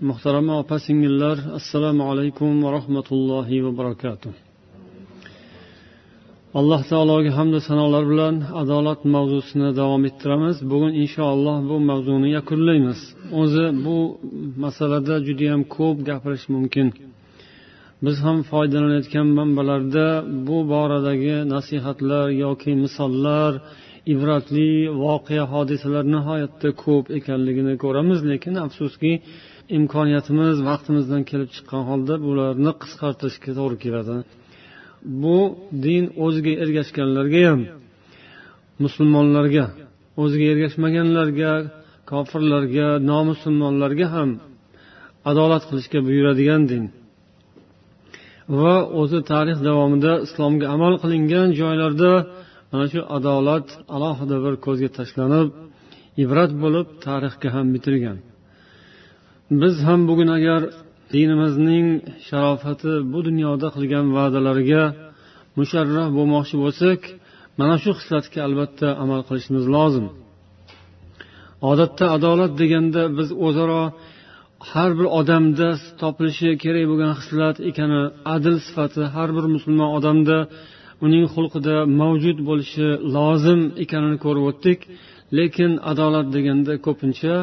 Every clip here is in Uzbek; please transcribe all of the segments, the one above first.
muhtarama opa singillar assalomu alaykum va rahmatullohi va barakatuh. Alloh taologa hamda sanolar bilan adolat mavzusini davom ettiramiz. Bugun inshaalloh bu mavzuni yakunlaymiz. O'zi bu masalada judayam ko'p gapirish mumkin. Biz ham foydalanayotgan manbalarda bu boradagi nasihatlar yoki misollar ibratli voqea hodisalar nihoyatda ko'p ekanligini ko'ramiz lekin afsuski imkoniyatimiz vaqtimizdan kelib chiqqan holda bularni qisqartirishga to'g'ri keladi. Bu din o'ziga ergashganlarga ham musulmonlarga o'ziga ergashmaganlarga kofirlarga nomusulmonlarga ham adolat qilishga buyuradigan din. Va o'zi tarix davomida islomga amal qilingan joylarda mana shu adolat alohida bir ko'zga tashlanib ibrat bo'lib tarixga ham bitilgan. Biz ham bugun agar dinimizning sharofati bu dunyoda qilgan va'dalariga musharraf bo'lmoqchi bo'lsak mana shu xislatga albatta amal qilishimiz lozim. Odatda adolat deganda biz o'zaro har bir odamda topilishi kerak bo'lgan xislat ekani adil sifati har bir musulmon odamda uning xulqida mavjud bo'lishi lozim ekanini ko'rib o'tdik. Lekin adolat deganda ko'pincha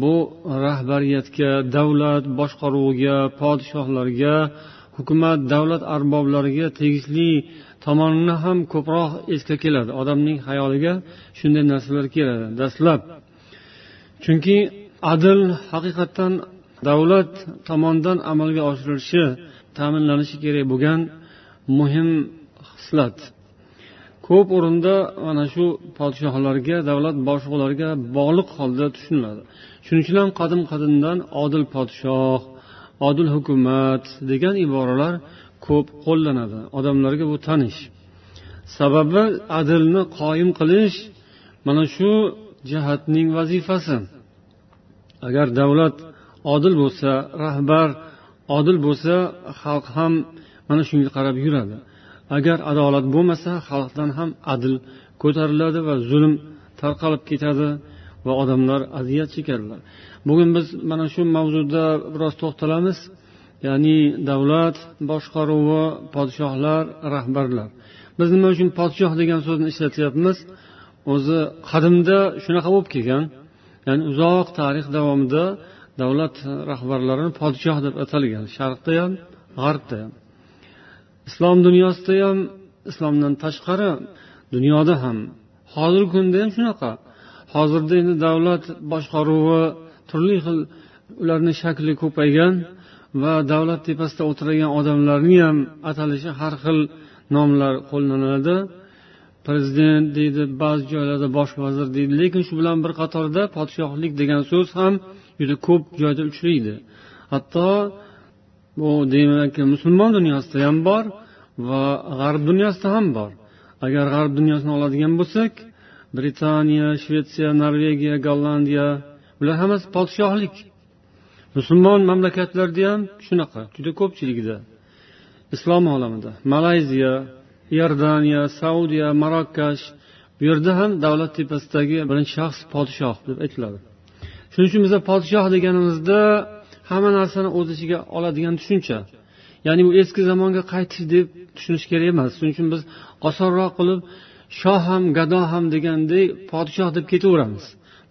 bu rahbariyatga davlat boshqaruviga podshohlarga hukumat davlat arboblariga tegishli tomonini ham ko'proq esga keladi. Odamning xayoliga shunday narsalar keladi dastlab. Chunki adl haqiqatdan davlat tomonidan amalga oshirilishi ta'minlanishi kerak bo'lgan muhim xislat. Ko'p o'rinda mana shu podshohlarga davlat boshliqlariga bog'liq holda tushuniladi. Shuning uchun ham qadim qadimdan odil podshoh odil hukumat degan iboralar ko'p qo'llanadi. Odamlarga bu tanish. Sababi adilni qoyim qilish mana shu jihatning vazifasi. Agar davlat odil bo'lsa rahbar odil bo'lsa xalq ham mana shunga qarab yuradi. Agar adolat bo'lmasa xalqdan ham adl ko'tariladi va zulm tarqalib ketadi va odamlar aziyat chekadilar bugun biz mana shu mavzuda biroz to'xtalamiz. Ya'ni davlat boshqaruvi podshohlar rahbarlar. Biz nima uchun podshoh degan so'zni ishlatyapmiz? O'zi qadimda shunaqa bo'lib kelgan. Ya'ni uzoq tarix davomida davlat rahbarlarini podshoh deb atalgan sharqda ham g'arbda ham. Islom dunyosida ham islomdan tashqari dunyoda ham hozirgi kunda ham shunaqa. Hozirda endi davlat boshqaruvi turli xil ularni shakli ko'paygan va davlat tepasida o'tirgan odamlarni ham atalishi har xil nomlar qo'llaniladi. Prezident deydi ba'zi joylarda bosh vazir deydi lekin shu bilan bir qatorda podshohlik degan so'z ham juda ko'p joyda uchraydi. Hatto bu demak musulmon dunyosida ham bor va g'arb dunyosida ham bor. Agar g'arb dunyosini oladigan bo'lsak britaniya shvetsiya norvegiya gollandiya bular hammasi podshohlik. Musulmon mamlakatlarda ham shunaqa juda ko'pchiligida. Islom olamida malayziya iordaniya saudiya marokkash bu yerda ham davlat tepasidagi birinchi shaxs podshoh deb aytiladi. Shuning uchun biza podshoh deganimizda hamma narsani o'z ichiga oladigan tushuncha. Ya'ni bu eski zamonga qaytish deb tushunish kerak emas. Shuning uchun biz osonroq qilib shoh ham gado ham degandek podshoh deb ketaveramiz.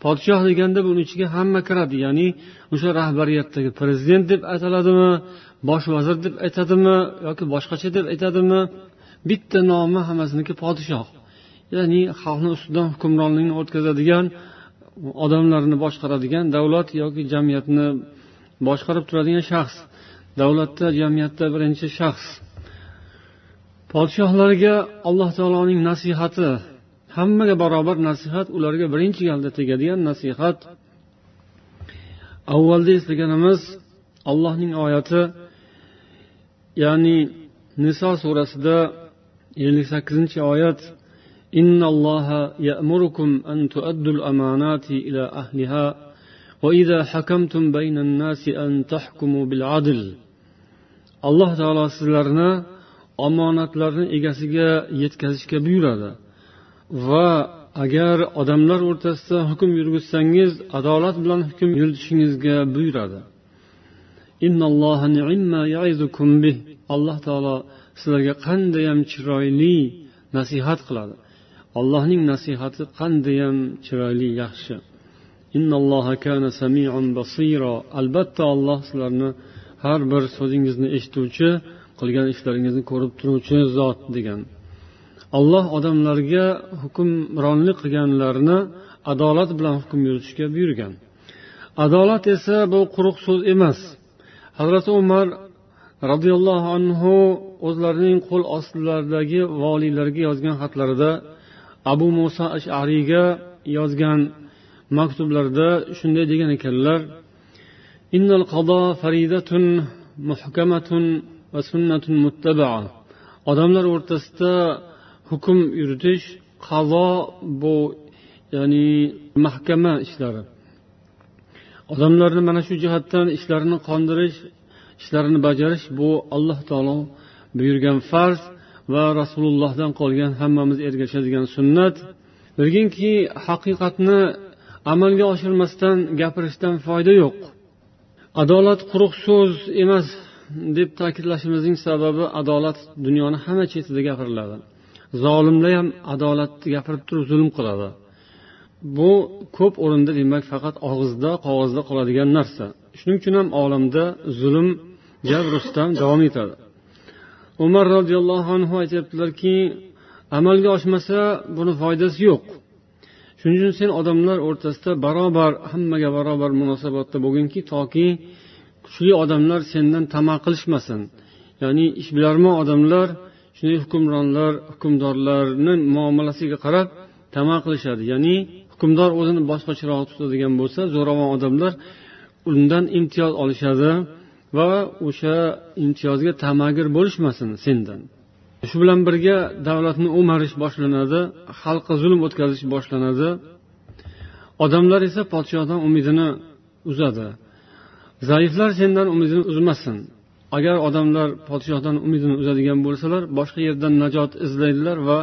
Podshoh deganda buni ichiga hamma kiradi. Ya'ni o'sha rahbariyatdagi prezident deb ataladimi bosh vazir deb aytadimi yoki boshqacha deb aytadimi bitta nomi hammasiniki podshoh. Ya'ni xalqni ustidan hukmronlikni o'tkazadigan odamlarni boshqaradigan davlat yoki jamiyatni boshqarib turadigan shaxs davlatda jamiyatda birinchi shaxs podshohlarga alloh taoloning nasihati hammaga barobar nasihat ularga birinchi galda tegadigan nasihat avvalda eslaganimiz allohning oyati ya'ni niso surasida ellik sakkizinchi oyat إن الله يأمركم أن تؤدوا الأمانات إلى أهلها وإذا حكمتم بين الناس أن تحكموا بالعدل alloh taolo sizlarni omonatlarni egasiga yetkazishga buyuradi va agar odamlar o'rtasida hukm yurgizsangiz adolat bilan hukm yuritishingizga buyuradi alloh taolo sizlarga qandayyam chiroyli nasihat qiladi allohning nasihati qandayyam chiroyli yaxshi Albatta olloh sizlarni har bir so'zingizni eshituvchi qilgan ishlaringizni ko'rib turuvchi zot degan. Alloh odamlarga hukmronlik qilganlarni adolat bilan hukm yuritishga buyurgan. Adolat esa bu quruq so'z emas. Hazrati umar roziyallohu anhu o'zlarining qo'l ostilaridagi voliylarga yozgan xatlarida abu muso ashariyga yozgan maktublarda shunday degan ekanlar. Innal qado faridatun muhkamatun va sunnatun muttabaa. Odamlar o'rtasida hukm yuritish qazo bu ya'ni mahkama ishlari. Odamlarni mana shu jihatdan ishlarini qondirish ishlarini bajarish bu alloh taolo buyurgan farz va rasulullohdan qolgan hammamiz ergashadigan sunnat. Bilginki haqiqatni amalga oshirmasdan gapirishdan foyda yo'q. Adolat quruq so'z emas deb ta'kidlashimizning sababi adolat dunyoni hamma chetida gapiriladi. Zolimlar ham adolatni gapirib turib zulm qiladi. Bu ko'p o'rinda demak faqat og'izda qog'ozda qoladigan narsa. Shuning uchun ham olamda zulm jabr rustam davom etadi. Umar roziyallohu anhu aytyaptilarki amalga oshmasa buni foydasi yo'q. Shuning uchun sen odamlar o'rtasida barobar hammaga barobar munosabatda bo'lginki toki kuchli odamlar sendan tama qilishmasin. Ya'ni ishbilarmon odamlar? Shunday hukmronlar hukmdorlarni muomalasiga qarab tama qilishadi. Ya'ni hukmdor o'zini boshqacharoq tutadigan bo'lsa zo'ravon odamlar undan imtiyoz olishadi va o'sha imtiyozga tamagir bo'lishmasin sendan. Shu bilan birga davlatni o'marish boshlanadi xalqqa zulm o'tkazish boshlanadi. Odamlar esa podshohdan umidini uzadi. Zaiflar sendan umidini uzmasin. Agar odamlar podshohdan umidini uzadigan bo'lsalar boshqa yerdan najot izlaydilar va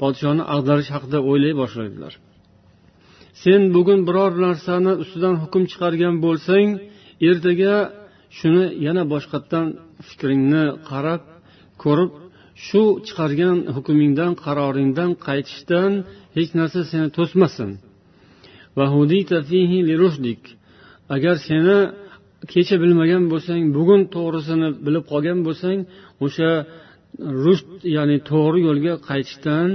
podshoni ag'darish haqida o'ylay boshlaydilar. Sen bugun biror narsani ustidan hukm chiqargan bo'lsang ertaga shuni yana boshqatdan fikringni qarab ko'rib shu chiqargan hukmingdan qaroringdan qaytishdan hech narsa seni to'smasin. Agar seni kecha bilmagan bo'lsang bugun to'g'risini bilib qolgan bo'lsang o'sha rusht ya'ni to'g'ri yo'lga qaytishdan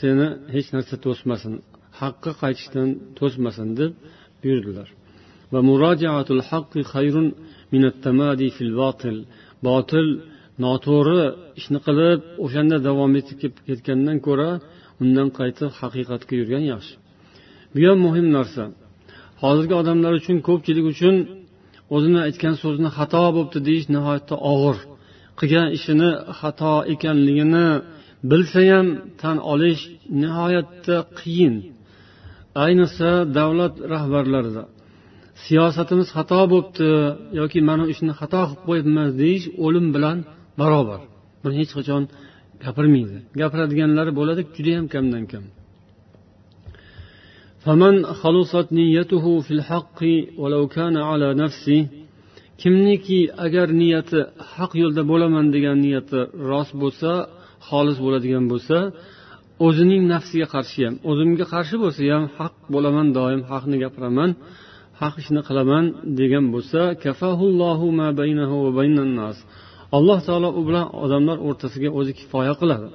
seni hech narsa to'smasin. Haqqa qaytishdan to'smasin deb buyurdilar. Va murojatul haqqi xayrun botil noto'g'ri ishni qilib o'shanda davom etib ketgandan ko'ra undan qaytib haqiqatga yurgan yaxshi. Bu ham muhim narsa. Hozirgi odamlar uchun ko'pchilik uchun o'zini aytgan so'zini xato bo'libdi deyish nihoyatda og'ir. Qilgan ishini xato ekanligini bilsa ham tan olish nihoyatda qiyin. Ayniqsa davlat rahbarlarida siyosatimiz xato bo'libdi yoki mana bu ishni xato qilib qo'yibmiz deyish o'lim bilan barobar buni hech qachon gapirmaydi gapiradiganlari bo'ladi judayam kamdan kam فمن خلصت نيته في الحق ولو كان على نفسه kimniki agar niyati haq yo'lda bo'laman degan niyati rost bo'lsa xolis bo'ladigan bo'lsa o'zining nafsiga qarshi ham o'zimga qarshi bo'lsa ham haq bo'laman doim haqni gapiraman haq ishni qilaman degan bo'lsa Alloh taolo u bilan odamlar o'rtasiga o'zi kifoya qiladi.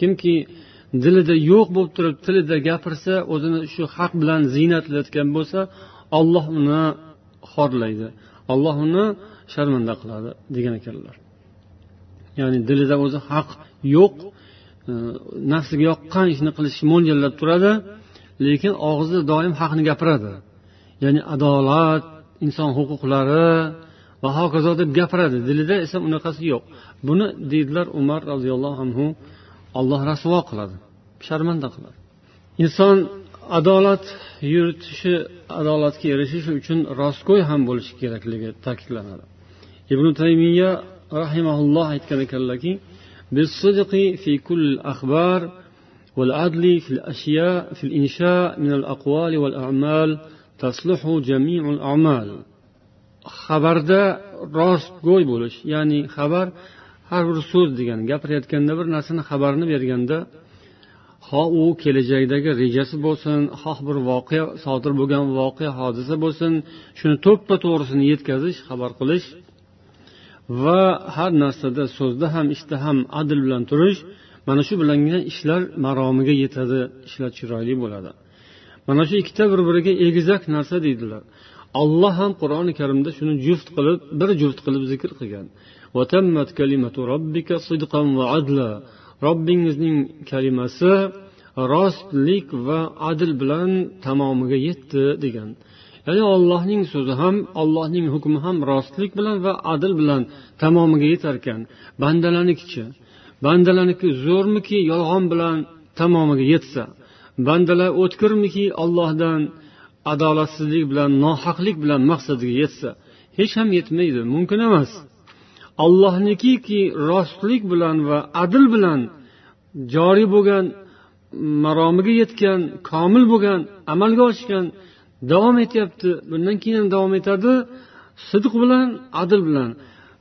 Kimki dilida yo'q bo'lib turib tilida gapirsa o'zini shu haq bilan ziynatlayotgan bo'lsa olloh uni xorlaydi. Olloh uni sharmanda qiladi degan ekanlar. Ya'ni dilida o'zi haq yo'q e, nafsiga yoqqan ishni qilishni mo'ljallab turadi lekin og'zi doim haqni gapiradi. ya'ni adolat inson huquqlari va hokazo deb gapiradi dilida esa unaqasi yo'q buni deydilar umar roziyallohu anhu olloh rasvo qiladi sharmanda qiladi inson adolat yuritishi adolatga erishishi uchun rostgo'y ham bo'lishi kerakligi ta'kidlanadi ibn taymiya rahimaulloh aytgan ekanlarki بالصدق في كل الأخبار والعدل في الأشياء في الإنشاء من الأقوال والأعمال tasluhu jamiul amal xabarda rostgo'y bo'lish ya'ni xabar har bir so'z degani gapirayotganda bir narsani xabarini berganda ho u kelajakdagi rejasi bo'lsin xoh bir voqea sodir bo'lgan voqea hodisa bo'lsin shuni to'ppa to'g'risini yetkazish xabar qilish va har narsada so'zda ham ishda ham adl bilan turish mana shu bilangina ishlar maromiga yetadi ishlar chiroyli bo'ladi. Mana shu ikkita bir biriga egizak narsa deydilar. Alloh ham qur'oni karimda shuni juft qilib bir juft qilib zikr qilgan. Robbingizning kalimasi rostlik va adl bilan tamomiga yetdi degan. Ya'ni ollohning so'zi ham ollohning hukmi ham rostlik bilan va adl bilan tamomiga yetar ekan. Bandalarnikichi bandalarniki zo'rmiki yolg'on bilan tamomiga yetsa. Bandalar o'tkirmiki ollohdan adolatsizlik bilan nohaqlik bilan maqsadiga yetsa hech ham yetmaydi mumkin emas. Allohnikiki rostlik bilan va adl bilan joriy bo'lgan maromiga yetgan komil bo'lgan amalga oshgan davom etyapti. Bundan keyin ham davom etadi. Sidq bilan adl bilan.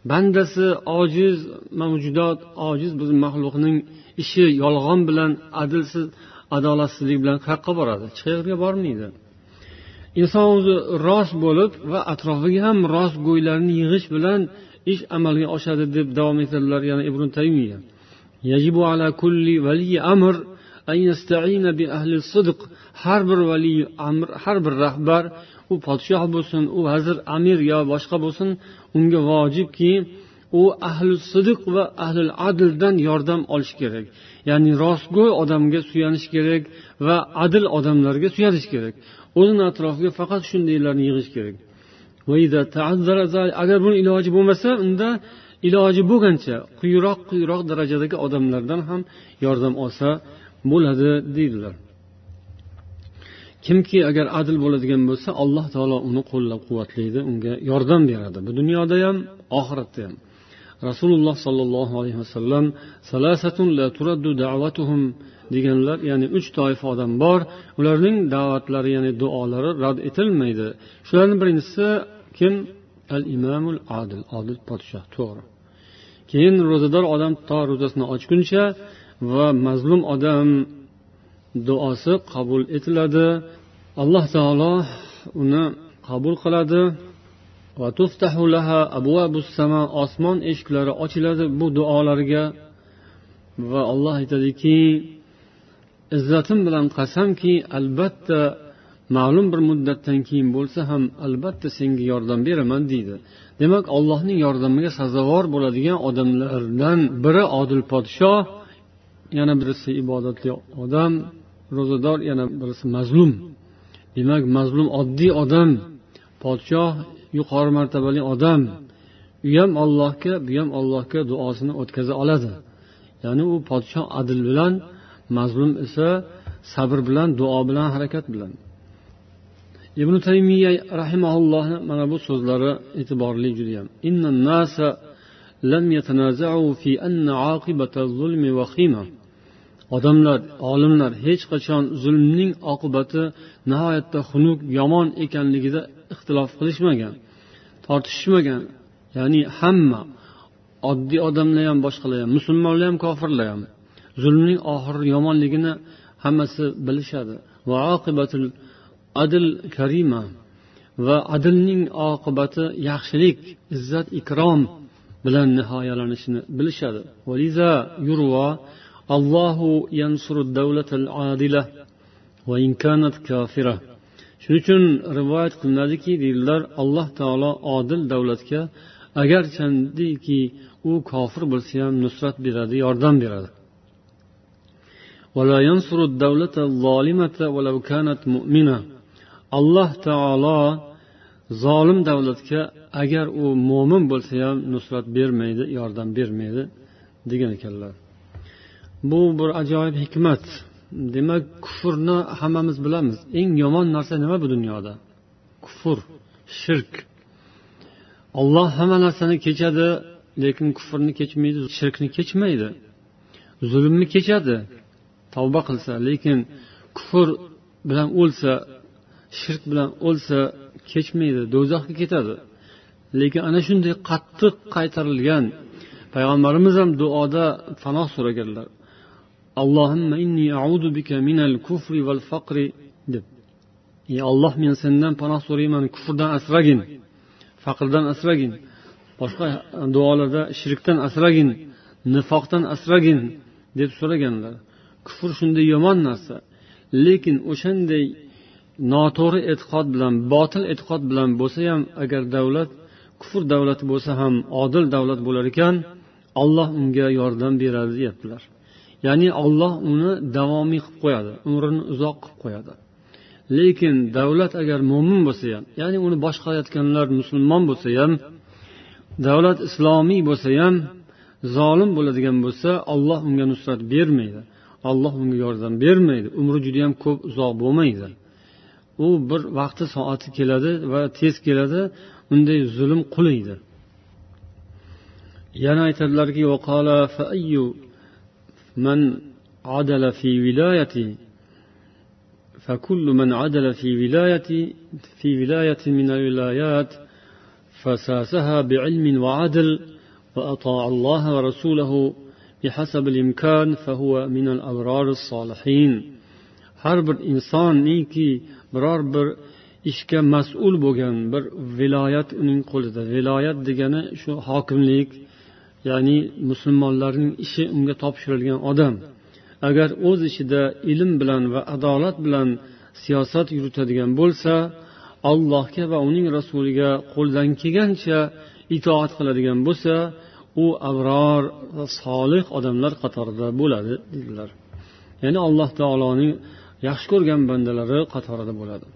Bandasi ojiz mavjudot ojiz bir maxluqning ishi yolg'on bilan adilsiz adolatsizlik bilan qayoqqa boradi. Hech qayerga bormaydi. Inson o'zi rost bo'lib va atrofiga ham rostgo'ylarni yig'ish bilan ish amalga oshadi deb davom etadilar yana ibn taymiya. Yajibu ala kulli valiy amr an yasta'ina bi ahli sidq. Har bir valiy amr har bir rahbar u podshoh bo'lsin u vazir amir yo boshqa bo'lsin unga vojibki u ahli sidiq va ahli adldan yordam olish kerak. Ya'ni rostgo'y odamga suyanish kerak va adil odamlarga suyanish kerak. O'zini atrofiga faqat shundaylarni yig'ish kerak. Agar buni iloji bo'lmasa unda iloji bo'lgancha quyiroq quyiroq darajadagi odamlardan ham yordam olsa bo'ladi deydilar. Kimki agar adil bo'ladigan bo'lsa alloh taolo uni qo'llab quvvatlaydi unga yordam beradi. Bu dunyoda ham oxiratda ham. Rasululloh sollallohu alayhi vasallam deganlar ya'ni uch toifa odam bor ularning da'vatlari ya'ni duolari rad etilmaydi. Shularni birinchisi kim? Al imomul adil odil podshoh to'g'ri. Keyin ro'zador odam to ro'zasini ochguncha va mazlum odam duosi qabul etiladi. Alloh taolo uni qabul qiladi. Osmon eshiklari ochiladi bu duolarga. Va alloh aytadiki izzatim bilan qasamki albatta ma'lum bir muddatdan keyin bo'lsa ham albatta senga yordam beraman deydi. Demak allohning yordamiga sazovor bo'ladigan odamlardan biri odil podshoh yana birisi ibodatli odam ro'zador yana birisi mazlum. Demak mazlum oddiy odam podshoh yuqori martabali odam u ham ollohga bu ham ollohga duosini o'tkaza oladi. Ya'ni u podshoh adil bilan mazlum esa sabr bilan duo bilan harakat bilan. Ibn taymiya rahimaullohni mana bu so'zlari e'tiborli judayam. Odamlar olimlar hech qachon zulmning oqibati nihoyatda xunuk yomon ekanligida ixtilof qilishmagan tortishishmagan ya'ni hamma oddiy odamlar ham boshqalar ham musulmonlar ham kofirlar ham zulmning oxiri yomonligini hammasi bilishadi. Va oqibatul adl karima va adlning oqibati yaxshilik izzat ikrom bilan nihoyalanishini bilishadi. Allohu yansuru davlatal adila va in kanat kafira. Shuning uchun rivoyat qilinadiki deydilar alloh taolo odil davlatga agarchandiki u kofir bo'lsa ham nusrat beradi yordam beradi. Alloh taolo zolim davlatga agar u mo'min bo'lsa ham nusrat bermaydi yordam bermaydi degan ekanlar. Bu bir ajoyib hikmat. Demak kufrni hammamiz bilamiz. Eng yomon narsa nima bu dunyoda? Kufr shirk. Olloh hamma narsani kechadi lekin kufrni kechmaydi shirkni kechmaydi. Zulmni kechadi tavba qilsa lekin kufr bilan o'lsa shirk bilan o'lsa kechmaydi do'zaxga ketadi. Lekin ana shunday qattiq qaytarilgan payg'ambarimiz ham duoda panoh so'raganlar. Deb. Ey olloh men sendan panoh so'rayman kufrdan asragin faqrdan asragin boshqa duolarda shirkdan asragin nifoqdan asragin deb so'raganlar. Kufr shunday yomon narsa lekin o'shanday noto'g'ri e'tiqod bilan botil e'tiqod bilan bo'lsa ham agar davlat kufr davlati bo'lsa ham odil davlat bo'lar ekan olloh unga yordam beradi deyaptilar. Ya'ni olloh uni davomiy qilib qo'yadi umrini uzoq qilib qo'yadi. Lekin davlat agar mo'min bo'lsa ham ya'ni uni boshqarayotganlar musulmon bo'lsa ham davlat islomiy bo'lsa ham zolim bo'ladigan bo'lsa olloh unga nusrat bermaydi olloh unga yordam bermaydi umri judayam ko'p uzoq bo'lmaydi. U bir vaqti soati keladi va tez keladi unday zulm qulaydi yana aytadilarki من عدل في ولايتي فكل من عدل في ولاية في ولاية من الولايات فساسها بعلم وعدل وأطاع الله ورسوله بحسب الإمكان فهو من الأبرار الصالحين. har bir insonniki biror bir ishga mas'ul bo'lgan bir viloyat uning qo'lida viloyat degani shu hokimlik ya'ni musulmonlarning ishi unga topshirilgan odam. Agar o'z ishida ilm bilan va adolat bilan siyosat yuritadigan bo'lsa allohga va uning rasuliga qo'ldan kelgancha itoat qiladigan bo'lsa u abror va solih odamlar qatorida bo'ladi dedilar. Ya'ni alloh taoloning yaxshi ko'rgan bandalari qatorida bo'ladi.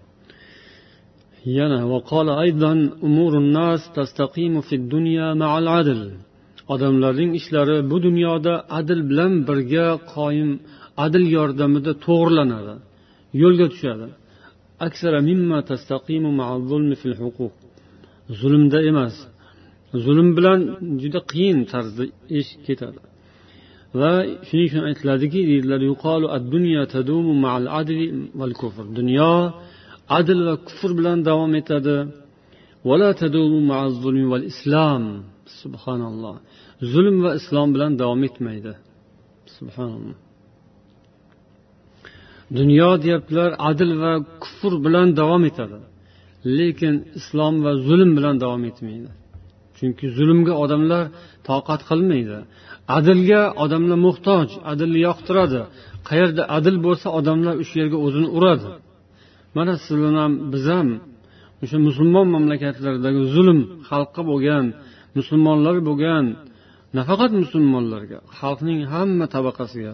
Yana odamlarning ishlari bu dunyoda adl bilan birga qoyim adl yordamida to'g'rilanadi yo'lga tushadi. Zulmda emas zulm bilan juda qiyin tarzda ish ketadi. Va shuning uchun aytiladiki dunyo adl va kufr bilan davom etadi. Subhanalloh. Zulm va islom bilan davom etmaydi. Subhanalloh. Dunyo deyaptilar adl va kufr bilan davom etadi. Lekin islom va zulm bilan davom etmaydi. Chunki zulmga odamlar toqat qilmaydi. Adlga odamlar muhtoj adlni yoqtiradi. Qayerda adl bo'lsa odamlar o'sha yerga o'zini uradi. Mana siz ham biz ham o'sha musulmon mamlakatlardagi zulm xalqqa bo'lgan musulmonlar bo'lgan nafaqat musulmonlarga xalqning hamma tabaqasiga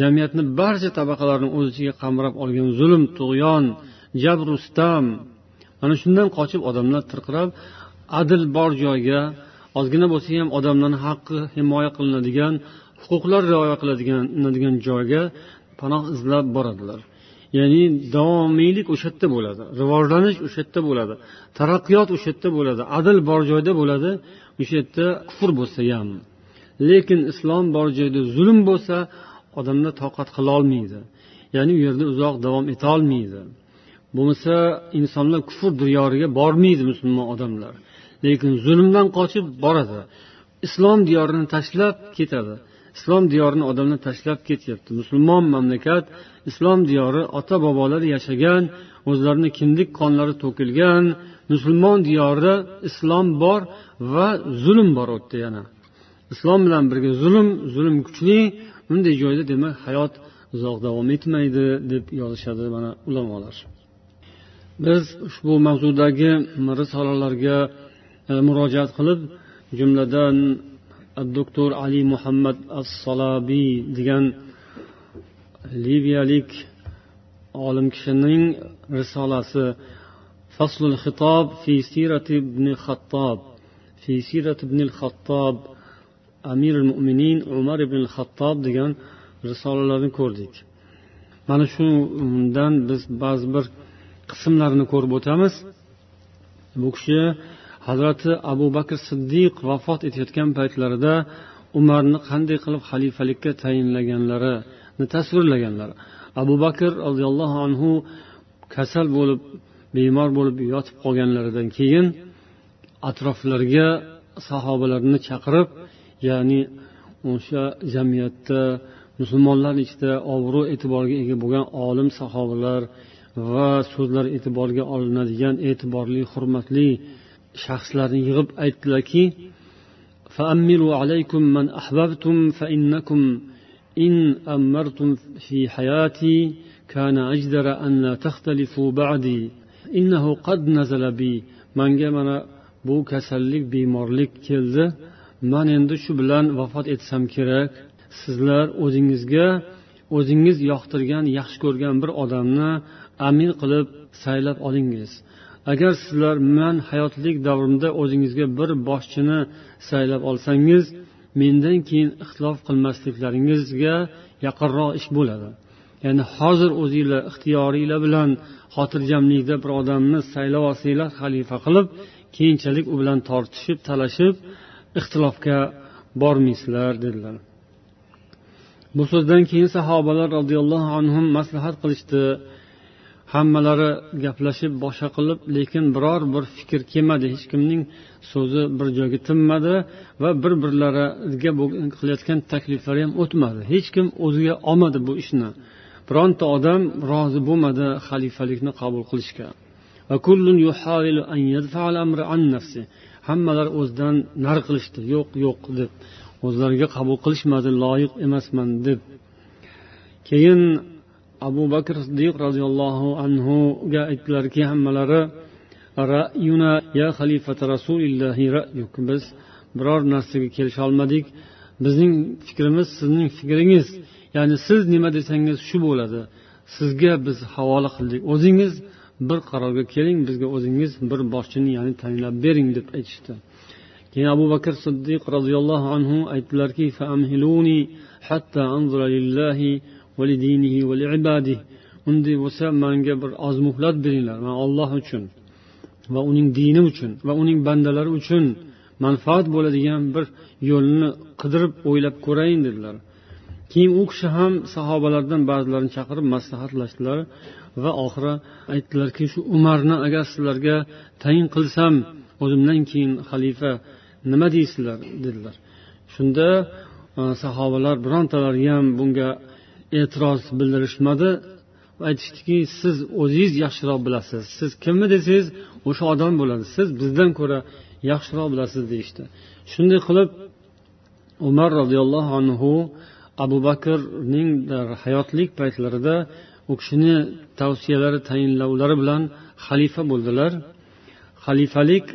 jamiyatni barcha tabaqalarini o'z ichiga qamrab olgan zulm tug'yon jabru sitam mana shundan qochib odamlar tirqirab adil bor joyga ozgina bo'lsa ham odamlarni haqqi himoya qilinadigan huquqlar rioya qilinadigan joyga panoh izlab boradilar. Ya'ni davomiylik o'sha yerda bo'ladi rivojlanish o'sha yerda bo'ladi taraqqiyot o'sha yerda bo'ladi adil bor joyda bo'ladi. O'sha yerda kufr bo'lsa ham lekin islom bor joyda zulm bo'lsa odamlar toqat qilolmaydi ya'ni u yerda uzoq davom etolmaydi bo'lmasa insonlar kufr diyoriga bormaydi musulmon odamlar. Lekin zulmdan qochib boradi. Islom diyorini tashlab ketadi. Islom diyorini odamlar tashlab ketyapti. Musulmon mamlakat islom diyori ota bobolar yashagan o'zlarini kindik qonlari to'kilgan musulmon diyorida islom bor va zulm bor u yerda yana. Islom bilan birga zulm zulm kuchli bunday joyda demak hayot uzoq davom etmaydi deb yozishadi mana ulamolar. Biz ushbu mavzudagi risolalarga e, murojaat qilib jumladan e, doktor ali muhammad as solabiy degan liviyalik olim kishining risolasi faslul xitob fi sirati ibn xattob fi sirat ibn xattob amir mo'minin umar ibn xattob degan risolalarni ko'rdik. Mana shundan biz ba'zi bir qismlarini ko'rib o'tamiz. Bu kishi hazrati abu bakr siddiq vafot etayotgan paytlarida umarni qanday qilib xalifalikka tayinlaganlarini tasvirlaganlar. Abu bakr roziyallohu anhu kasal bo'lib bemor bo'lib yotib qolganlaridan keyin atroflariga sahobalarni chaqirib ya'ni o'sha jamiyatda musulmonlar ichida obro' e'tiborga ega bo'lgan olim sahobalar va so'zlar e'tiborga olinadigan e'tiborli hurmatli shaxslarni yig'ib aytdilarki فأمروا عليكم من أحببتم فإنكم إن أمرتم في حياتي كان أجدر أن لا تختلفوا بعدي innahu qad nazala bi. Manga mana bu kasallik bemorlik keldi. Man endi shu bilan vafot etsam kerak. Sizlar o'zingizga o'zingiz yoqtirgan yaxshi ko'rgan bir odamni amir qilib saylab olingiz. Agar sizlar man hayotlik davrimda o'zingizga bir boshchini saylab olsangiz mendan keyin ixtilof qilmasliklaringizga yaqinroq ish bo'ladi. Ya'ni hozir o'zinglar ixtiyoringlar bilan xotirjamlikda bir odamni saylab olsanglar xalifa qilib keyinchalik u bilan tortishib talashib ixtilofga bormaysizlar dedilar. Bu so'zdan keyin sahobalar roziyallohu anhu maslahat qilishdi. Hammalari gaplashib boshqa qilib lekin biror bir fikr kelmadi. Hech kimning so'zi bir joyga tinmadi va bir birlariga qilayotgan takliflari ham o'tmadi. Hech kim o'ziga olmadi bu ishni. Bironta odam rozi bo'lmadi xalifalikni qabul qilishga. Hammalar o'zidan nari qilishdi. Yo'q yo'q deb. O'zlariga qabul qilishmadi loyiq emasman deb. Keyin abu bakr siddiq roziyallohu anhuga aytdilarki hammalari rayuna ya xalifata rasulillahi rayuk. Biz biror narsaga kelisholmadik. Bizning fikrimiz sizning fikringiz. Ya'ni siz nima desangiz shu bo'ladi. Sizga biz havola qildik. O'zingiz bir qarorga keling bizga o'zingiz bir boshchini ya'ni tayinlab bering deb aytishdi. Keyin abu bakr siddiq roziyallohu anhu aytdilarki unday bo'lsa manga bir oz muhlat beringlar man olloh uchun va uning dini uchun va uning bandalari uchun manfaat bo'ladigan bir yo'lni qidirib o'ylab ko'rayin dedilar. Keyin u kishi ham sahobalardan ba'zilarini chaqirib maslahatlashdilar va oxiri aytdilarki shu umarni agar sizlarga tayin qilsam o'zimdan keyin xalifa nima deysizlar? dedilar. Shunda e, sahobalar birontalari ham bunga e'tiroz bildirishmadi aytishdiki siz o'zingiz yaxshiroq bilasiz. Siz kimni desangiz o'sha odam bo'ladi. Siz bizdan ko'ra yaxshiroq bilasiz deyishdi. Shunday qilib umar roziyallohu anhu abu bakrning hayotlik paytlarida u kishini tavsiyalari tayinlovlari bilan xalifa bo'ldilar. Xalifalik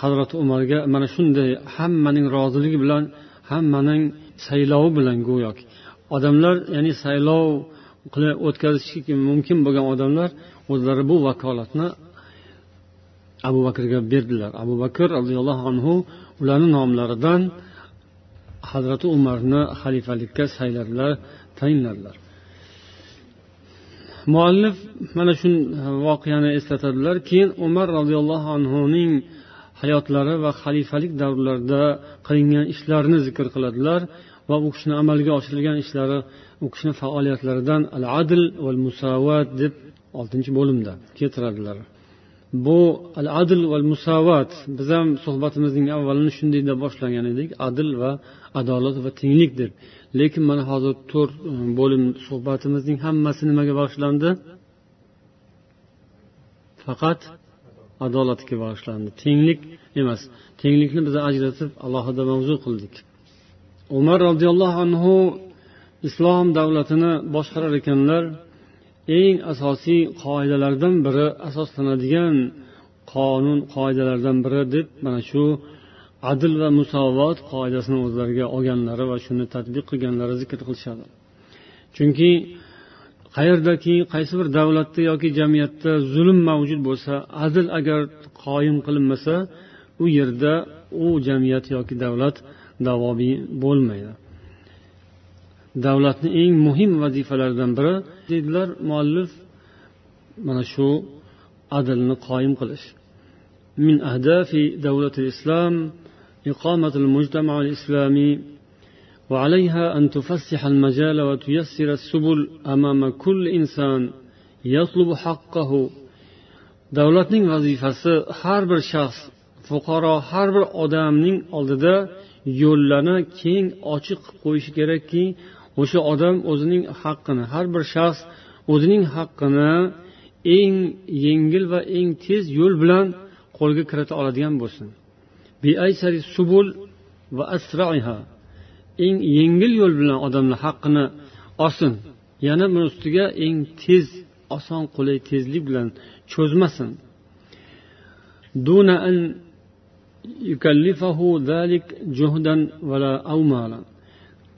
hazrati umarga mana shunday hammaning roziligi bilan hammaning saylovi bilan go'yoki. Odamlar ya'ni saylov o'tkazishi mumkin bo'lgan odamlar o'zlari bu vakolatni abu bakrga berdilar. Abu bakr roziyallohu anhu ularni nomlaridan hazrati umarni xalifalikka sayladilar tayinladilar muallif mana shu voqeani eslatadilar. Keyin umar roziyallohu anhuning hayotlari va xalifalik davrlarida qilingan ishlarni zikr qiladilar va u kishini amalga oshirilgan ishlari u kishini faoliyatlaridan al adl va musavat deb oltinchi bo'limda keltiradilar. Bu al adl va musavat biz ham suhbatimizning avvalini shunday deb boshlagan edik. Adl va adolat va tenglik deb lekin mana hozir to'rt e, bo'lim suhbatimizning hammasi nimaga bag'ishlandi? Faqat adolatga bag'ishlandi. Tenglik emas. Tenglikni biz ajratib alohida mavzu qildik. Umar roziyallohu anhu islom davlatini boshqarar ekanlar eng asosiy qoidalardan biri asoslanadigan qonun qoidalardan biri deb mana shu adl va musovat qoidasini o'zlariga olganlari va shuni tadbiq qilganlari zikr qilishadi. Chunki qayerdaki qaysi bir davlatda yoki jamiyatda zulm mavjud bo'lsa adl agar qoyim qilinmasa u yerda u jamiyat yoki davlat davomiy bo'lmaydi. davlatni eng muhim vazifalaridan biri deydilar muallif mana shu adlni qoyim qilish min ahdafi davlati islom إقامة المجتمع الإسلامي وعليها أن تفسح المجال وتيسر السبل أمام كل إنسان يطلب حقه davlatning vazifasi har bir shaxs fuqaro har bir odamning oldida yo'llarni keng ochiq qilib qo'yishi kerakki o'sha odam o'zining haqqini har bir shaxs o'zining haqqini eng yengil va eng tez yo'l bilan qo'lga kirita oladigan bo'lsin. Subul va asraiha. Eng yengil yo'l bilan odamlar haqqini olsin yana buni ustiga eng tez oson qulay tezlik bilan cho'zmasin.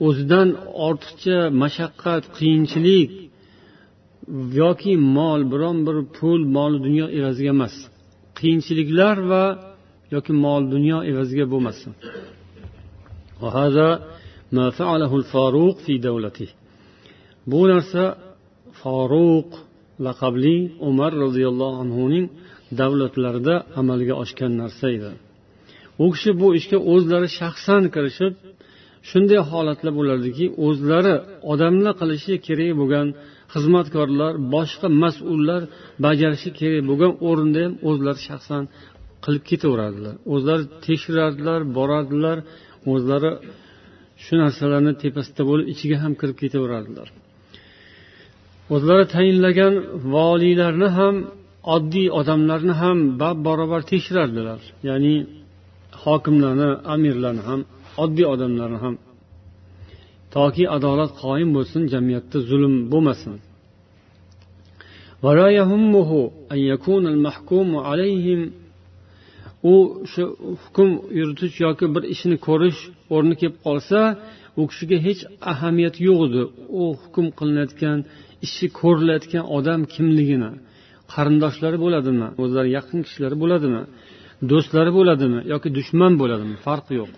O'zidan ortiqcha mashaqqat qiyinchilik yoki mol biron bir pul mol dunyo evaziga emas. Qiyinchiliklar va yoki mol dunyo evaziga bo'lmasin. Bu narsa foruq laqabli umar roziyallohu anhuning davlatlarida amalga oshgan narsa edi. U kishi bu ishga o'zlari shaxsan kirishib shunday holatlar bo'lardiki o'zlari odamlar qilishi kerak bo'lgan xizmatkorlar boshqa mas'ullar bajarishi kerak bo'lgan o'rinda ham o'zlari shaxsan qilib ketaverardilar o'zlari tekshirardilar borardilar o'zlari shu narsalarni tepasida bo'lib ichiga ham kirib ketaverardilar o'zlari tayinlagan voliylarni ham oddiy odamlarni ham bab barobar tekshirardilar. Ya'ni hokimlarni amirlarni ham oddiy odamlarni ham toki adolat qoyim bo'lsin jamiyatda zulm bo'lmasin. U shu hukm yuritish yoki bir ishni ko'rish o'rni kelib qolsa u kishiga hech ahamiyati yo'q edi. U hukm qilinayotgan ishi ko'rilayotgan odam kimligini qarindoshlari bo'ladimi o'zlari yaqin kishilari bo'ladimi do'stlari bo'ladimi yoki dushman bo'ladimi farqi yo'q.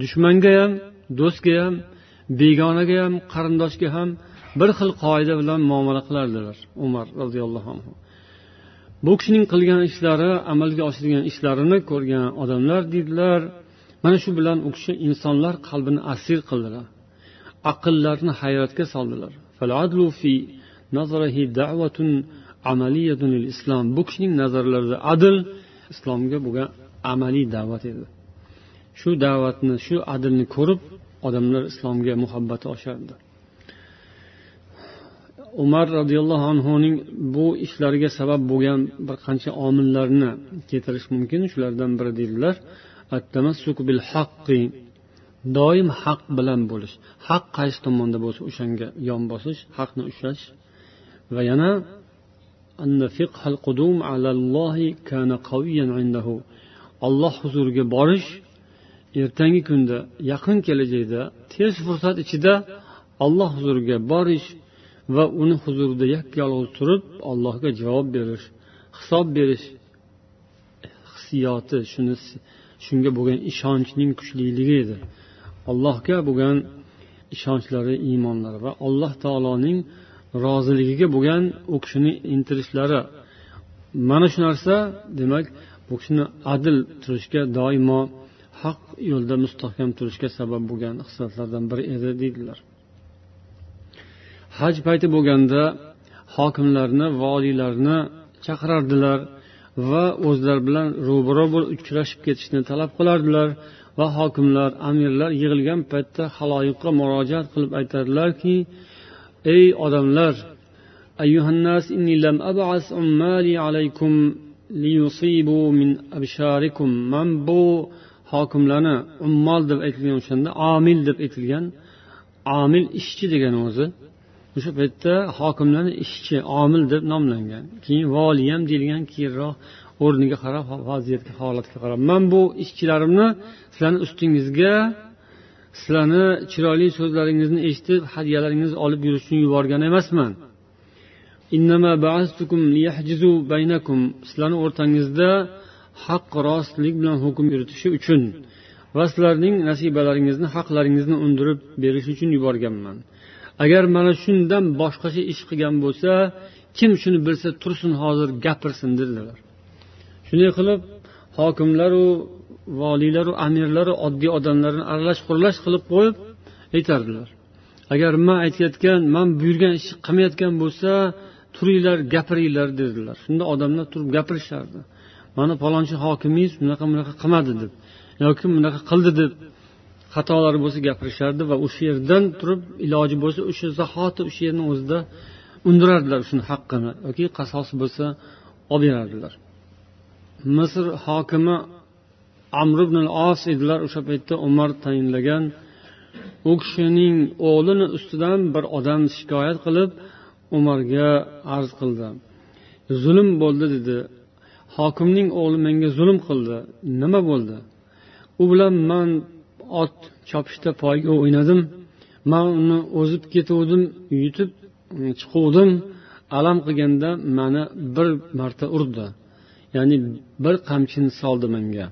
Dushmanga ham do'stga ham begonaga ham qarindoshga ham bir xil qoida bilan muomala qilardilar umar roziyallohu anhu. Bu kishining qilgan ishlari amalga oshirgan ishlarini ko'rgan odamlar deydilar mana shu bilan u kishi insonlar qalbini asir qildilar aqllarni hayratga soldilar. Bu kishining nazarlarida adl islomga bo'lgan amaliy da'vat edi. Shu da'vatni shu adlni ko'rib odamlar islomga muhabbati oshardi. Umar roziyallohu anhuning bu ishlariga sabab bo'lgan bir qancha omillarni keltirish mumkin. Shulardan biri deydilar doim haq bilan bo'lish haq qaysi tomonda bo'lsa o'shanga yon bosish haqni ushlash. Va yana alloh huzuriga borish ertangi kunda yaqin kelajakda tez fursat ichida alloh huzuriga borish va uni huzurida yolg'iz turib allohga javob berish hisob berish hissiyoti shuni shunga bo'lgan ishonchning kuchliligi edi. Allohga bo'lgan ishonchlari iymonlari va alloh taoloning roziligiga bo'lgan u kishini intilishlari. Mana shu narsa demak bu kishini adil turishga doimo haq yo'lda mustahkam turishga sabab bo'lgan hislatlardan biri edi deydilar. Haj payti bo'lganda hokimlarni voliylarni chaqirardilar va o'zlari bilan ro'baro bo'lib uchrashib ketishni talab qilardilar va hokimlar amirlar yig'ilgan paytda haloyiqqa murojaat qilib aytardilarki ey odamlar ayyuhannas inni lam ab'as ummali alaykum liyusibu min absharikum. Man bu hokimlarni ummol deb aytilgan o'shanda omil deb aytilgan omil ishchi degan o'zi o'sha paytda hokimlarni ishchi omil deb nomlangan. Keyin voliy ham deyilgan keyinroq o'rniga qarab vaziyatga holatga qarab. Man bu ishchilarimni sizlarni ustingizga sizlarni chiroyli so'zlaringizni eshitib hadyalaringizni olib yurish uchun yuborgan emasman. Sizlarni o'rtangizda haq rostlik bilan hukm yuritishi uchun va sizlarning nasibalaringizni haqlaringizni undirib berish uchun yuborganman. Agar mana shundan boshqacha ish qilgan bo'lsa kim shuni bilsa tursin hozir gapirsin dedilar. Shunday qilib hokimlaru voliylaru amirlaru oddiy odamlarni aralash quralash qilib qo'yib aytardilar. Agar man aytayotgan man buyurgan ishni qilmayotgan bo'lsa turinglar gapiringlar dedilar. Shunda odamlar turib gapirishardi mana palonchi hokimingiz bunaqa bunaqa qilmadi deb yoki bunaqa qildi deb xatolari bo'lsa gapirishardi va o'sha yerdan turib iloji bo'lsa o'sha zahoti o'sha yerni o'zida undirardilar shuni haqqini yoki qasos bo'lsa olib berardilar. Misr hokimi amr ibn os edilar. O'sha paytda umar tayinlagan u kishining o'g'lini ustidan bir odam shikoyat qilib umarga arz qildi. Zulm bo'ldi dedi. Hokimning o'g'li menga zulm qildi. Nima bo'ldi? U bilan man ot chopishda poyga o'ynadim. Man uni o'zib ketuvdim yutib chiquvdim. Alam qilganda mani bir marta urdi. Ya'ni bir qamchini soldi menga.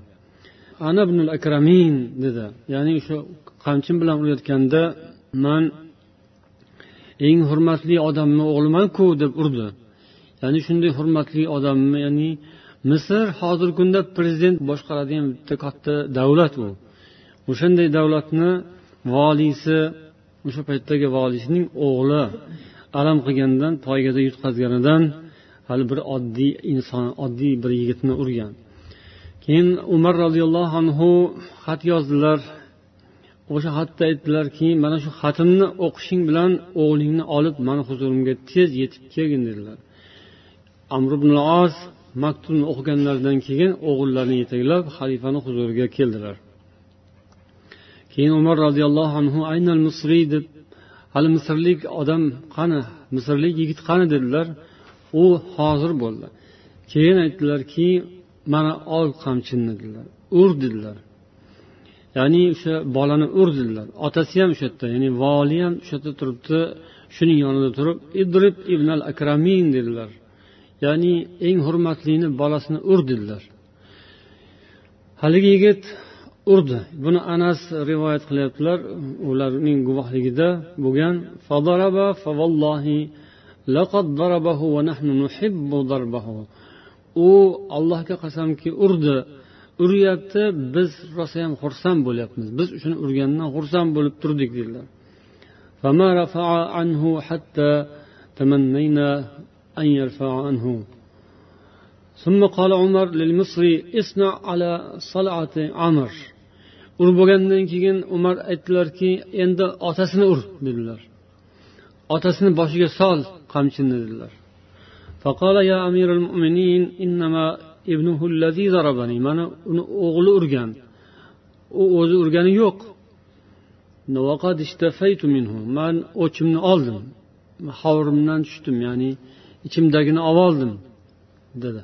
Ana ibnul akramin dedi. Ya'ni o'sha qamchim bilan urayotganda man eng hurmatli odamni o'g'limanku deb urdi. Ya'ni shunday hurmatli odamni ya'ni misr hozirgi kunda prezident boshqaradigan bitta katta davlat u o'shanday davlatni voliysi o'sha paytdagi voliysining o'g'li alam qilgandan poygada yutqazganidan hali bir oddiy inson oddiy bir yigitni urgan. Keyin umar roziyallohu anhu xat yozdilar. O'sha xatda aytdilarki mana shu xatimni o'qishing bilan o'g'lingni olib mani huzurimga tez yetib kelgin dedilar. Amr ibn os maktubni o'qiganlaridan keyin o'g'illarini yetaklab xalifani huzuriga keldilar. Keyin umar roziyallohu anhu aynal misriy deb hali misrlik odam qani? Misrlik yigit qani? dedilar. U hozir bo'ldi. Keyin aytdilarki mana ol qamchinni dedilar. Ur dedilar. Ya'ni o'sha bolani ur dedilar. Otasi ham o'sha yerda ya'ni voli ham o'sha yerda turibdi. Shuning yonida turib idrib ibn al akramin dedilar. Ya'ni eng hurmatlini bolasini ur dedilar. Haligi yigit urdi. Buni anas rivoyat qilyaptilar. Ularning guvohligida bo'lgan u allohga qasamki urdi. Uryapti biz rosayam xursand bo'lyapmiz. Biz shuni urganidan xursand bo'lib turdik dedilar. أن يرفع عنه ثم قال عمر للمصري اصنع على صلعة عمر urib bo'lgandan keyin umar aytdilarki endi otasini ur dedilar otasini boshiga sol qamchini dedilar فقال يا أمير المؤمنين إنما ابنه الذي ضربني mana uni o'g'li urgan u o'zi urgani yo'q man o'chimni oldim hovrimdan tushdim ya'ni ichimdagini olvoldim dedi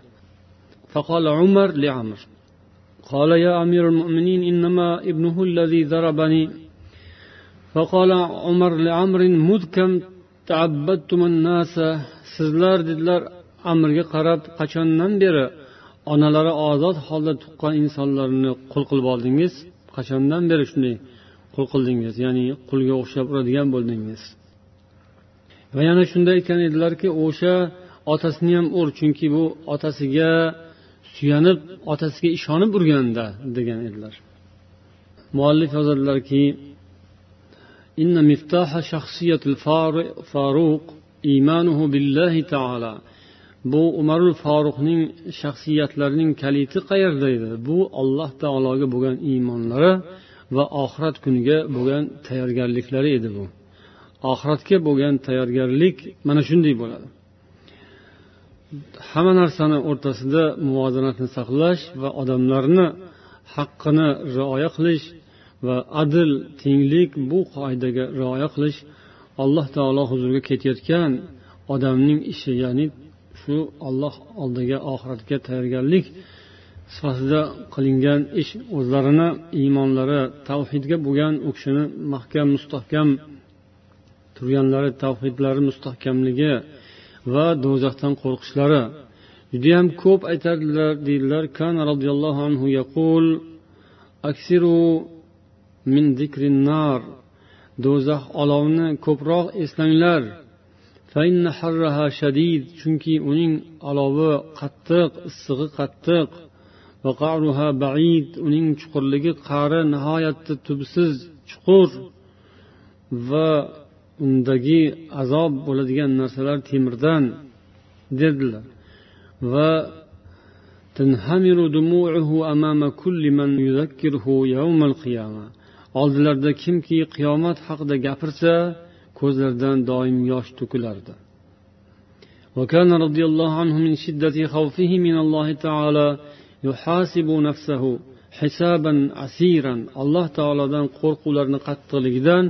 فقال عمر لعمر قال يا أمير المؤمنين إنما ابنه الذي ضربني فقال عمر لعمر مذ كم تعبدتم الناس sizlar dedilar amirga qarab qachondan beri onalari ozod holda tuqqan insonlarni qul qilib oldingiz qachondan beri shunday qul qildingiz ya'ni qulga o'xshab uradigan bo'ldingiz va yana shunda aytgan edilarki o'sha otasini ham ur chunki bu otasiga suyanib otasiga ishonib urganda degan edilar muallif yozadilarki إن مفتاح شخصية الفاروق إيمانه بالله تعالى bu umarul foruqning shaxsiyatlarining kaliti qayerda edi bu alloh taologa bo'lgan iymonlari va oxirat kuniga bo'lgan tayyorgarliklari edi bu Oxiratga bo'lgan tayyorgarlik mana shunday bo'ladi. Hamma narsani o'rtasida muvozanatni saqlash va odamlarni haqqini rioya qilish va adl tenglik bu qoidaga rioya qilish alloh taolo huzuriga ketayotgan odamning ishi ya'ni shu olloh oldiga oxiratga tayyorgarlik sifatida qilingan ish o'zlarini iymonlari tavhidga bo'lgan u kishini mahkam mustahkam turganlari tavhidlari mustahkamligi va do'zaxdan qo'rqishlari. Judayam ko'p aytadilar deydilar kan roziyallohu anhu yaqul aksiru min zikrin nar do'zax olovni ko'proq eslanglar. Shadid chunki uning olovi qattiq issig'i qattiq. Baid uning chuqurligi qa'ri nihoyatda tubsiz chuqur. Va undagi azob bo'ladigan narsalar temirdan dedilar va oldilarida kimki qiyomat haqida gapirsa ko'zlaridan doim yosh to'kilardi وكان رضي الله عنه من شدة خوفه من الله تعالى يحاسب نفسه hisoban asiran alloh taolodan qo'rquvlarini qattiqligidan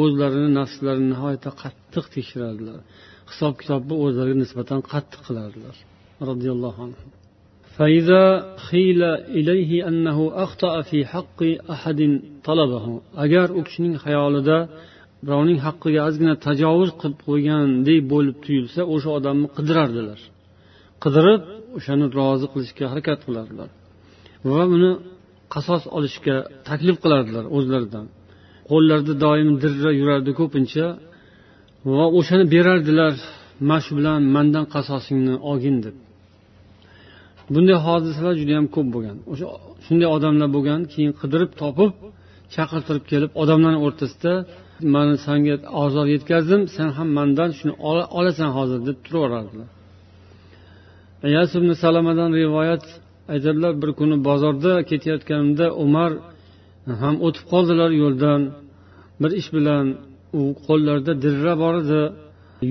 o'zlarini nafslarini nihoyatda qattiq tekshirardilar hisob kitobni o'zlariga nisbatan qattiq qilardilar roziyallohu anhu فإذا خيل إليه أنه أخطأ في حق أحد طلبه agar u kishining xayolida birovning haqqiga ozgina tajovuz qilib qo'ygandek bo'lib tuyulsa o'sha odamni qidirardilar qidirib o'shani rozi qilishga harakat qilardilar va uni qasos olishga taklif qilardilar o'zlaridan Qo'llarida doim dirra yurardi ko'pincha. Va o'shani berardilar mana shu bilan mandan qasosingni olgin deb. Bunday hodisalar juda yam ko'p bo'lgan. O'sha shunday odamlar bo'lgan keyin qidirib topib chaqirtirib kelib odamlarni o'rtasida man sanga ozor yetkazdim sen ham mandan shuni olasan hozir deb turaverardilar. Salamadan rivoyat aytadilar bir kuni bozorda ketayotganimda umar ham o'tib qoldilar yo'ldan. Bir ish bilan u qo'llarida dirra bor edi.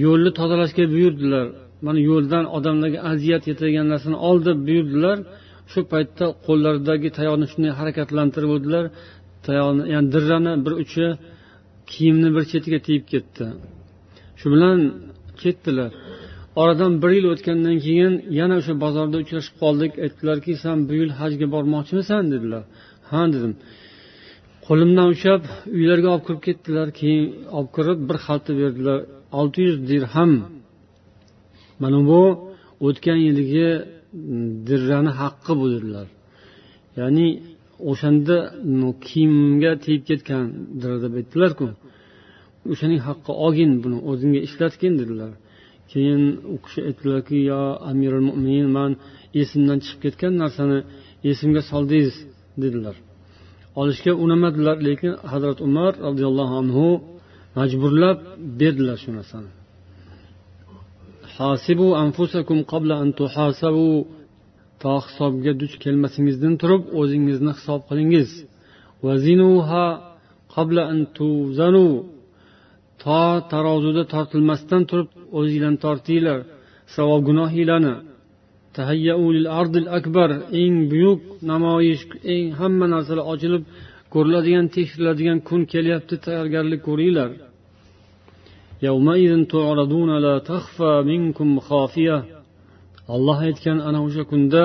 Yo'lni tozalashga buyurdilar. Mana yo'ldan odamlarga aziyat yetadigan narsani ol deb buyurdilar. Shu paytda qo'llaridagi tayoqni shunday harakatlantirib o'tdilar. Tayoqni ya'ni dirrani bir uchi kiyimni bir chetiga tegib ketdi. Shu bilan ketdilar. Oradan bir yil o'tgandan keyin yana o'sha bozorda uchrashib qoldik. Aytdilarki san bu yil hajga bormoqchimisan dedilar. Ha dedim. Qo'limdan ushlab uylariga olib kirib ketdilar. Keyin olib kirib bir xalta berdilar. Olti yuz dirham. Mana bu o'tgan yilgi mm, dirrani haqqi bu dedilar. Ya'ni o'shanda mm, kiyimimga tegib ketgan dirra deb aytdilarku. O'shaning haqqi olgin buni o'zingga ishlatgin dedilar. Keyin u kishi aytdilarki yo amirul mo'minin man esimdan chiqib ketgan narsani esimga soldingiz dedilar. Olishga unamadilar lekin hazrat umar roziyallohu anhu majburlab berdilar shu narsani. Hasibu anfusakum qabla an tuhasabu. To hisobga duch kelmasingizdan turib o'zingizni hisob qilingiz. Vazinuha qabla an tuzanu. To tarozuda tortilmasdan turib o'zinglarni tortinglar. Savob gunohinglarni. Akbar. Eng buyuk namoyish eng hamma narsalar ochilib ko'riladigan tekshiriladigan kun kelyapti tayyorgarlik ko'ringlar. Olloh aytgan ana o'sha kunda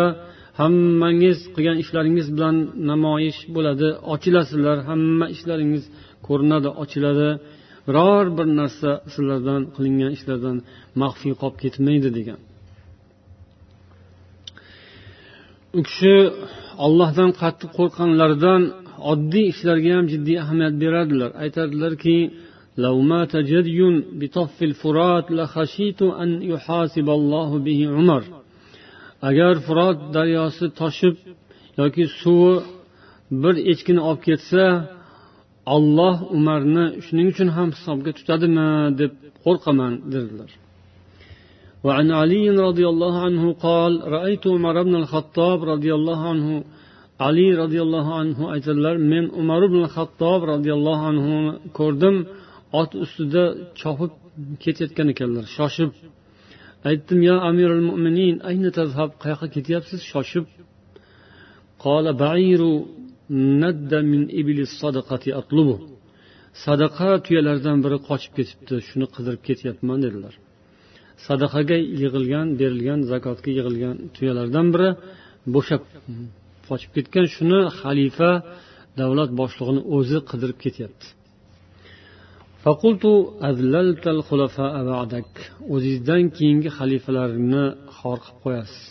hammangiz qilgan ishlaringiz bilan namoyish bo'ladi ochilasizlar hamma ishlaringiz ko'rinadi ochiladi. Biror bir narsa sizlardan qilingan ishlardan maxfiy qolib ketmaydi degan. u kishi ollohdan qattiq qo'rqqanlaridan oddiy ishlarga ham jiddiy ahamiyat beradilar aytadilarki لو مات جدي بطف الفرات لخشيت أن يحاسب الله به عمر agar furot daryosi toshib yoki suvi bir echkini olib ketsa olloh umarni shuning uchun ham hisobga tutadimi deb qo'rqaman dedilar وعن علي رضي الله عنه قال رأيت عمر بن الخطاب رضي الله عنه علي رضي الله عنه aytadilar men umar ibn xattob roziyallohu anhuni ko'rdim ot ustida chopib ketayotgan ekanlar shoshib aytdim yo amirul mo'minin ayni tazhab qayoqqa ketyapsiz shoshib قال بعير ند من إبل الصدقة أطلبه sadaqa tuyalaridan biri qochib ketibdi shuni qidirib ketyapman dedilar Sadaqaga yig'ilgan berilgan zakotga yig'ilgan tuyalardan biri bo'shab qochib ketgan shuni xalifa davlat boshlig'ini o'zi qidirib ketyapti. O'zingizdan keyingi xalifalarni xor qilib qo'yasiz.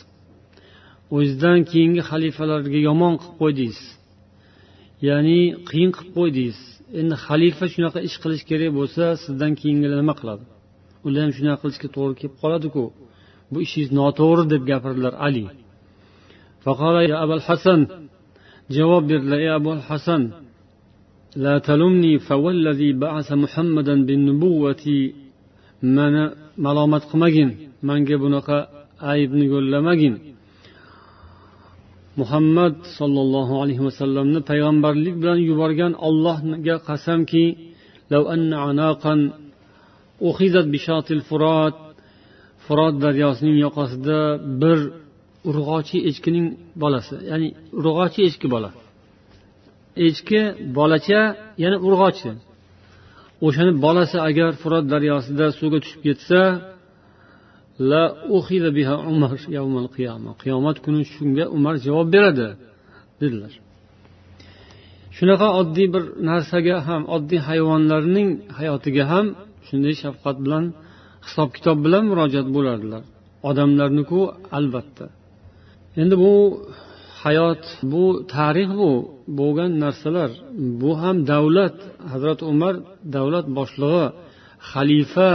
O'zizdan keyingi xalifalarga yomon qilib qo'ydingiz ya'ni qiyin qilib qo'ydingiz endi xalifa shunaqa ish qilish kerak bo'lsa sizdan keyingilar nima qiladi? ular ham shunaqa qilishga to'g'ri kelib qoladiku bu ishingiz noto'g'ri deb gapirdilar ali hasan javob berdilar ey abul hasan لا تلمني فوالذي بعث محمدا بالنبوة mani malomat qilmagin manga bunaqa aybni yo'llamagin muhammad sollallohu alayhi vasallamni payg'ambarlik bilan yuborgan ollohga qasamki furot daryosining yoqasida bir urg'ochi echkining bolasi ya'ni urg'ochi echki bola echki bolacha yana urg'ochi o'shani bolasi agar furot daryosida suvga tushib ketsa la biha umar qiyomat kuni shunga umar javob beradi dedilar. shunaqa oddiy bir narsaga ham oddiy hayvonlarning hayotiga ham shunday shafqat bilan hisob kitob bilan murojaat bo'lardilar. Odamlarniku albatta. Endi bu hayot bu tarix bu bo'lgan narsalar. Bu ham davlat hazrati umar davlat boshlig'i xalifa.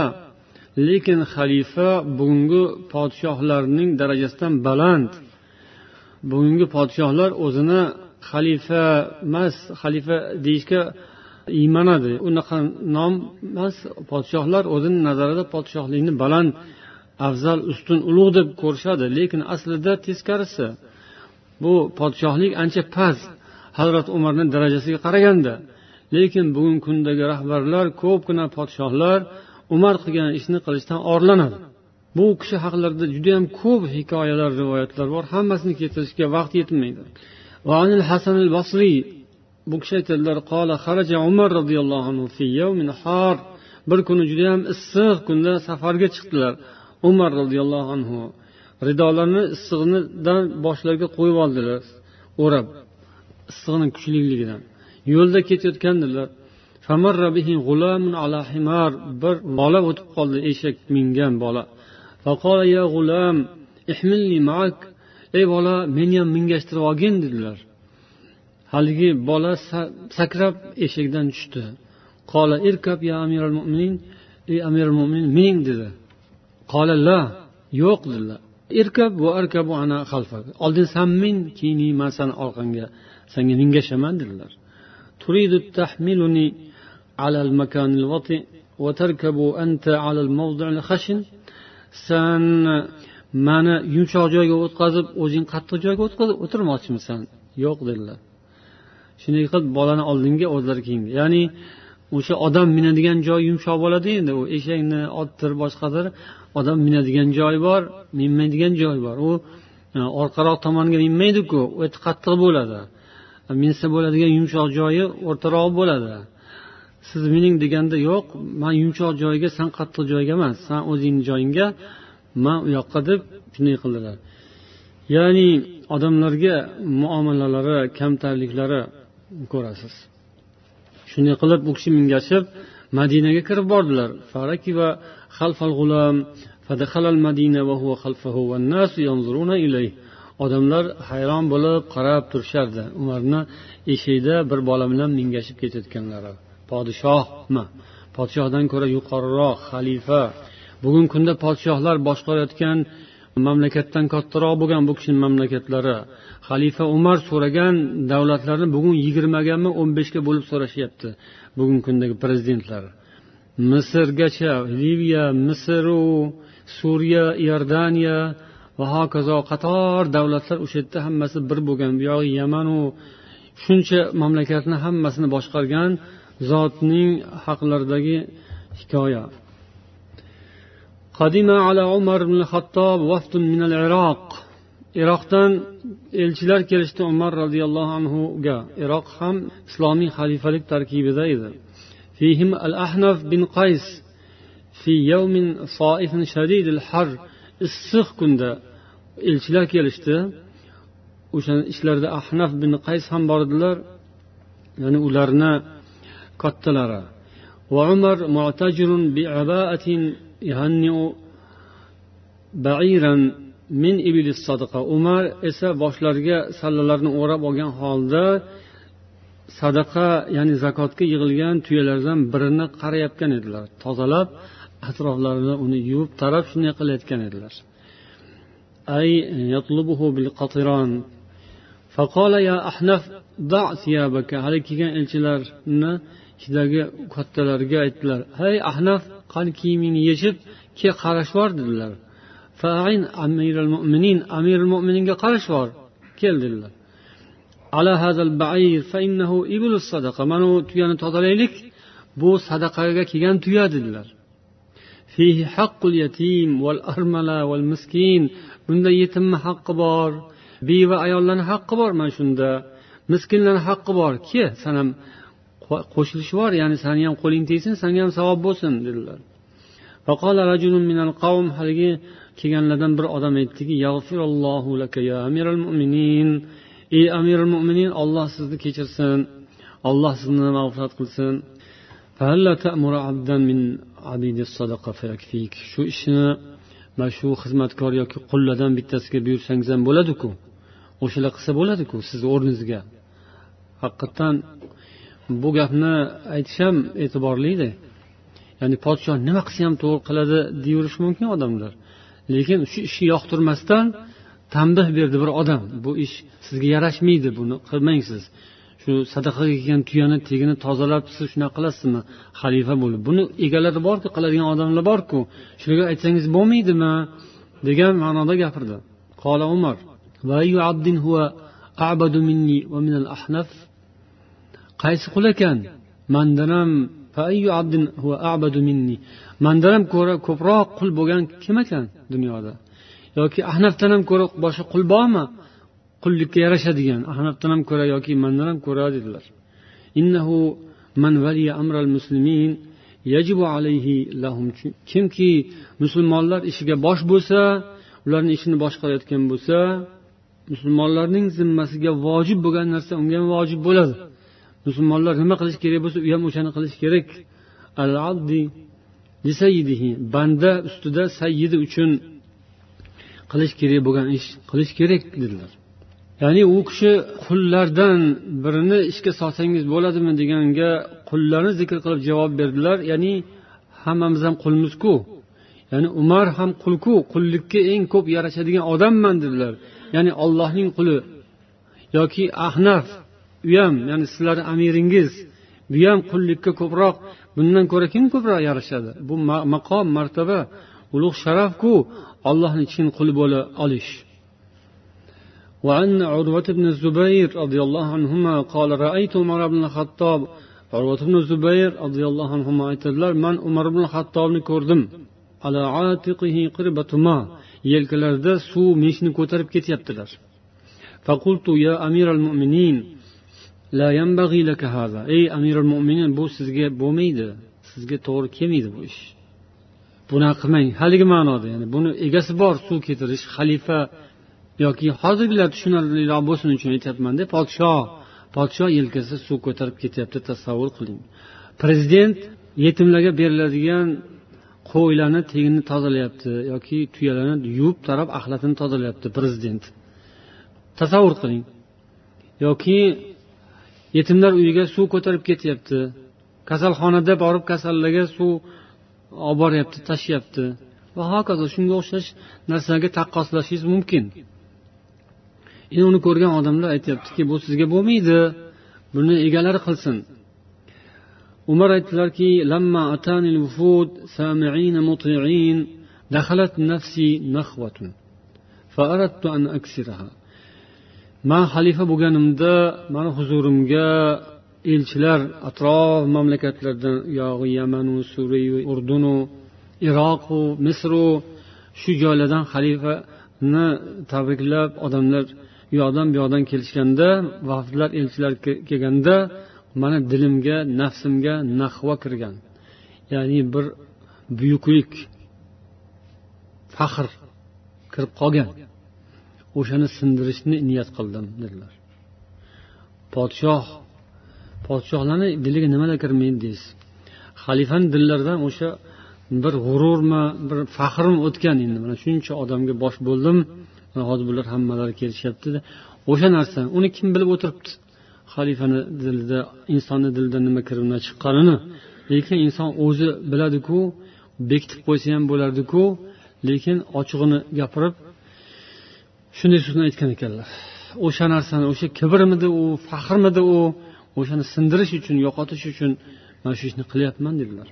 Lekin xalifa bugungi podshohlarning darajasidan baland. Bugungi podshohlar o'zini xalifa emas xalifa deyishga iymanadi. Unaqa nom emas podshohlar o'zini nazarida podshohlikni baland afzal ustun ulug' deb ko'rishadi. Lekin aslida teskarisi bu podshohlik ancha past. Hazrati umarni darajasiga qaraganda. Lekin bugungi kundagi rahbarlar ko'pgina podshohlar umar qilgan ishni qilishdan orlanadi. Bu kishi haqlarida judayam ko'p hikoyalar rivoyatlar bor. Hammasini keltirishga vaqt yetmaydi. Hasan al basriy bu kishi aytadilar qola xaraja umar roziyallohu anhu fi yawmin har bir kuni judayam issiq kunda safarga chiqdilar. Umar roziyallohu anhu ridolarni issig'idan boshlariga qo'yib oldilar o'rab issiqni kuchliligidan yo'lda ketayotgandilar bir bola o'tib qoldi eshak mingan bola. Ey bola meni ham mingashtirib olgin dedilar. haligi bola sakrab eshikdan tushdi. Qola irkab ya amiral mo'minin ey amiral mo'min mining dedi. Qola la yo'q dedilar. Irkab va arkabu ana xalfa oldin san min keyin man sani orqangga sanga mingashaman dedilar. Turidu tahmiluni alal makanil vati va tarkabu anta alal mavdu'il khashin san mani yumshoq joyga o'tkazib o'zing qattiq joyga o'tkazib o'tirmoqchimisan. Yo'q dedilar. Shunday qilib bolani oldinga o'zlari keyinga ya'ni o'sha odam minadigan joy yumshoq bo'ladi endi. U eshakni otdir boshqadir. Odam minadigan joyi bor minmaydigan joyi bor. U e, orqaroq tomonga minmaydiku o'ta qattiq bo'ladi. E, minsa bo'ladigan yumshoq joyi o'rtaroq bo'ladi. Siz mening deganda yo'q man yumshoq joyga san qattiq joyga emas san o'zingni joyingga man u yoqqa deb shunday qildilar. Ya'ni odamlarga muomalalari kamtarliklari ko'rasiz. Shunday qilib u kishi mingashib madinaga kirib bordilar. Odamlar hayron bo'lib qarab turishardi. Umarni eshigida bir bola bilan mingashib ketayotganlari podshohmi podshohdan ko'ra yuqoriroq xalifa. Bugungi kunda podshohlar boshqarayotgan mamlakatdan kattaroq bo'lgan bu kishini mamlakatlari. Xalifa umar so'ragan davlatlarni bugun yigirmagami o'n beshga bo'lib so'rashyapti bugungi kundagi prezidentlar. Misrgacha liviya misru suriya iordaniya va hokazo qator davlatlar o'sha yerda hammasi bir bo'lgan. Buyog'i yamanu shuncha mamlakatni hammasini boshqargan zotning haqlaridagi hikoya. قدم على عمر بن الخطاب وفد من العراق iroqdan elchilar kelishdi umar roziyallohu anhuga iroq ham islomiy xalifalik tarkibida edi فيهم الأحنف بن قيس في يوم صائف شديد الحر issiq kunda elchilar kelishdi o'sha ishlarida ahnaf bin qays ham bor edilar ya'ni ularni kattalari وعمر معتجر بعباءة يهنئ بعيرا min iblis sadaqa umar esa boshlariga sallalarni o'rab olgan holda sadaqa ya'ni zakotga yig'ilgan tuyalardan birini qarayotgan edilar tozalab atroflarini uni yuvib tarab shunday qilayotgan edilar ay yatlubuhu bil qatiron faqola ya ahnaf da thiyabaka haligi kelgan elchilarni ichidagi kattalarga aytdilar hey ahnaf qani kiyimingni yechib kel qarashvor dedilar. Amirul mo'minin amirul mo'mininga qarashvor kel dedilar. Ala hazal ba'ir fa innahu sadaqa mana u tuyani tozalaylik bu sadaqaga kelgan tuya dedilar. Fihi haqqul yatim val armala val miskin bunda yetimni haqqi bor beva ayollarni haqqi bor mana shunda miskinlarni haqqi bor ke san qo'shilishi bor ya'ni sani ham qo'ling tegsin sanga ham savob bo'lsin dedilar. Haligi kelganlardan bir odam aytdiki ya amiral ey amirul mo'minin olloh sizni kechirsin olloh sizni mag'firat qilsin. Shu ishni mana shu xizmatkor yoki qullardan bittasiga buyursangiz ham bo'ladiku o'shalar qilsa bo'ladiku sizni o'rningizga. Haqiqatdan bu gapni aytish ham e'tiborlida ya'ni podshoh nima qilsa ham to'g'ri qiladi deyaverishi mumkin odamlar. Lekin shu ishni yoqtirmasdan tanbeh berdi bir odam. Bu ish sizga yarashmaydi buni qilmang siz shu sadaqaga kelgan tuyani tegini tozalab siz shunaqa qilasizmi? Xalifa bo'lib. Buni egalari borku qiladigan odamlar borku. Shularga aytsangiz bo'lmaydimi? degan ma'noda gapirdi. Qola umar qaysi qul ekan? Mandan ham mandan ham ko'ra ko'proq qul bo'lgan kim ekan dunyoda? Yoki ahnafdan ham ko'ra boshqa qul bormi? Qullikka yarashadigan ahnafdan ham ko'ra yoki mandan ham ko'ra dedilar. Innahu man valiya amral muslimin yajibu alayhi lahum. Kimki musulmonlar ishiga bosh bo'lsa ularni ishini boshqarayotgan bo'lsa musulmonlarning zimmasiga vojib bo'lgan narsa unga ham vojib bo'ladi. Musulmonlar nima qilish kerak bo'lsa u ham o'shani qilish kerak. Al abdi banda ustida sayyidi uchun qilish kerak bo'lgan ish qilish kerak dedilar. Ya'ni u kishi qullardan birini ishga solsangiz bo'ladimi deganga qullarni zikr qilib javob berdilar. Ya'ni hammamiz ham qulmizku. Ya'ni umar ham qulku qullikka eng ko'p yarashadigan odamman dedilar. Ya'ni ollohning quli yoki ahnaf u ham ya'ni sizlarni amiringiz bu ham qullikka ko'proq bundan ko'ra kim ko'proq yarashadi bu maqom martaba ulug' sharafku ollohni chin quli bo'la olish وعن عروة بن الزبير رضي الله عنهما قال رأيت عمر بن الخطاب عروة بن الزبير رضي الله عنهما aytadilar man umar ibn hattobni ko'rdim ala atiqihi qirbatu ma yelkalarida suv meshni ko'tarib ketyaptilar faqultu ya amiral mu'minin la yanbaghi laka hada ey amiral mo'minin bu sizga bo'lmaydi. Sizga to'g'ri kelmaydi bu ish. Bunaqa qilmang. Haligi ma'noda ya'ni buni egasi bor suv ketirish xalifa yoki hozirgilar tushunarliroq bo'lsin uchun aytyapmanda podshoh podshoh yelkasida suv ko'tarib ketyapti tasavvur qiling. Prezident yetimlarga beriladigan qo'ylarni tegini tozalayapti yoki tuyalarni yuvib tarab axlatini tozalayapti prezident. Tasavvur qiling. Yoki yetimlar uyiga suv ko'tarib ketyapti kasalxonada borib kasallarga suv olib boryapti tashiyapti va hokazo shunga o'xshash narsalarga taqqoslashingiz mumkin endi uni ko'rgan odamlar aytyaptiki bu sizga bo'lmaydi buni egalari qilsin umar aytdilarki lamma atanil vufud sami'in muti'in dakhalat nafsi nakhwatun فأردت أن أكسرها man xalifa bo'lganimda mani huzurimga elchilar atrof mamlakatlardan yog'i yamanu suriyu urdunu iroqu misru shu joylardan xalifani tabriklab odamlar u yoqdan bu yoqdan kelishganda vafdlar elchilar kelganda mani dilimga nafsimga nahva kirgan. Ya'ni bir buyuklik faxr kirib qolgan. O'shani sindirishni niyat qildim dedilar. Podshoh podshohlarni diliga nimalar kirmaydi deysiz? Xalifani dillaridan o'sha bir g'ururmi bir faxrmi o'tgan endi. Mana shuncha odamga bosh bo'ldim. Hozir bular hammalari kelishyapti o'sha narsa uni kim bilib o'tiribdi? Xalifani dilida insonni dilidan nima kirib nima chiqqanini. Lekin inson o'zi biladiku bekitib qo'ysa ham bo'lardiku lekin ochig'ini gapirib shunday so'zni aytgan ekanlar o'sha narsani o'sha kibrmidi u faxrmidi u o'shani sindirish uchun yo'qotish uchun mana shu ishni qilyapman dedilar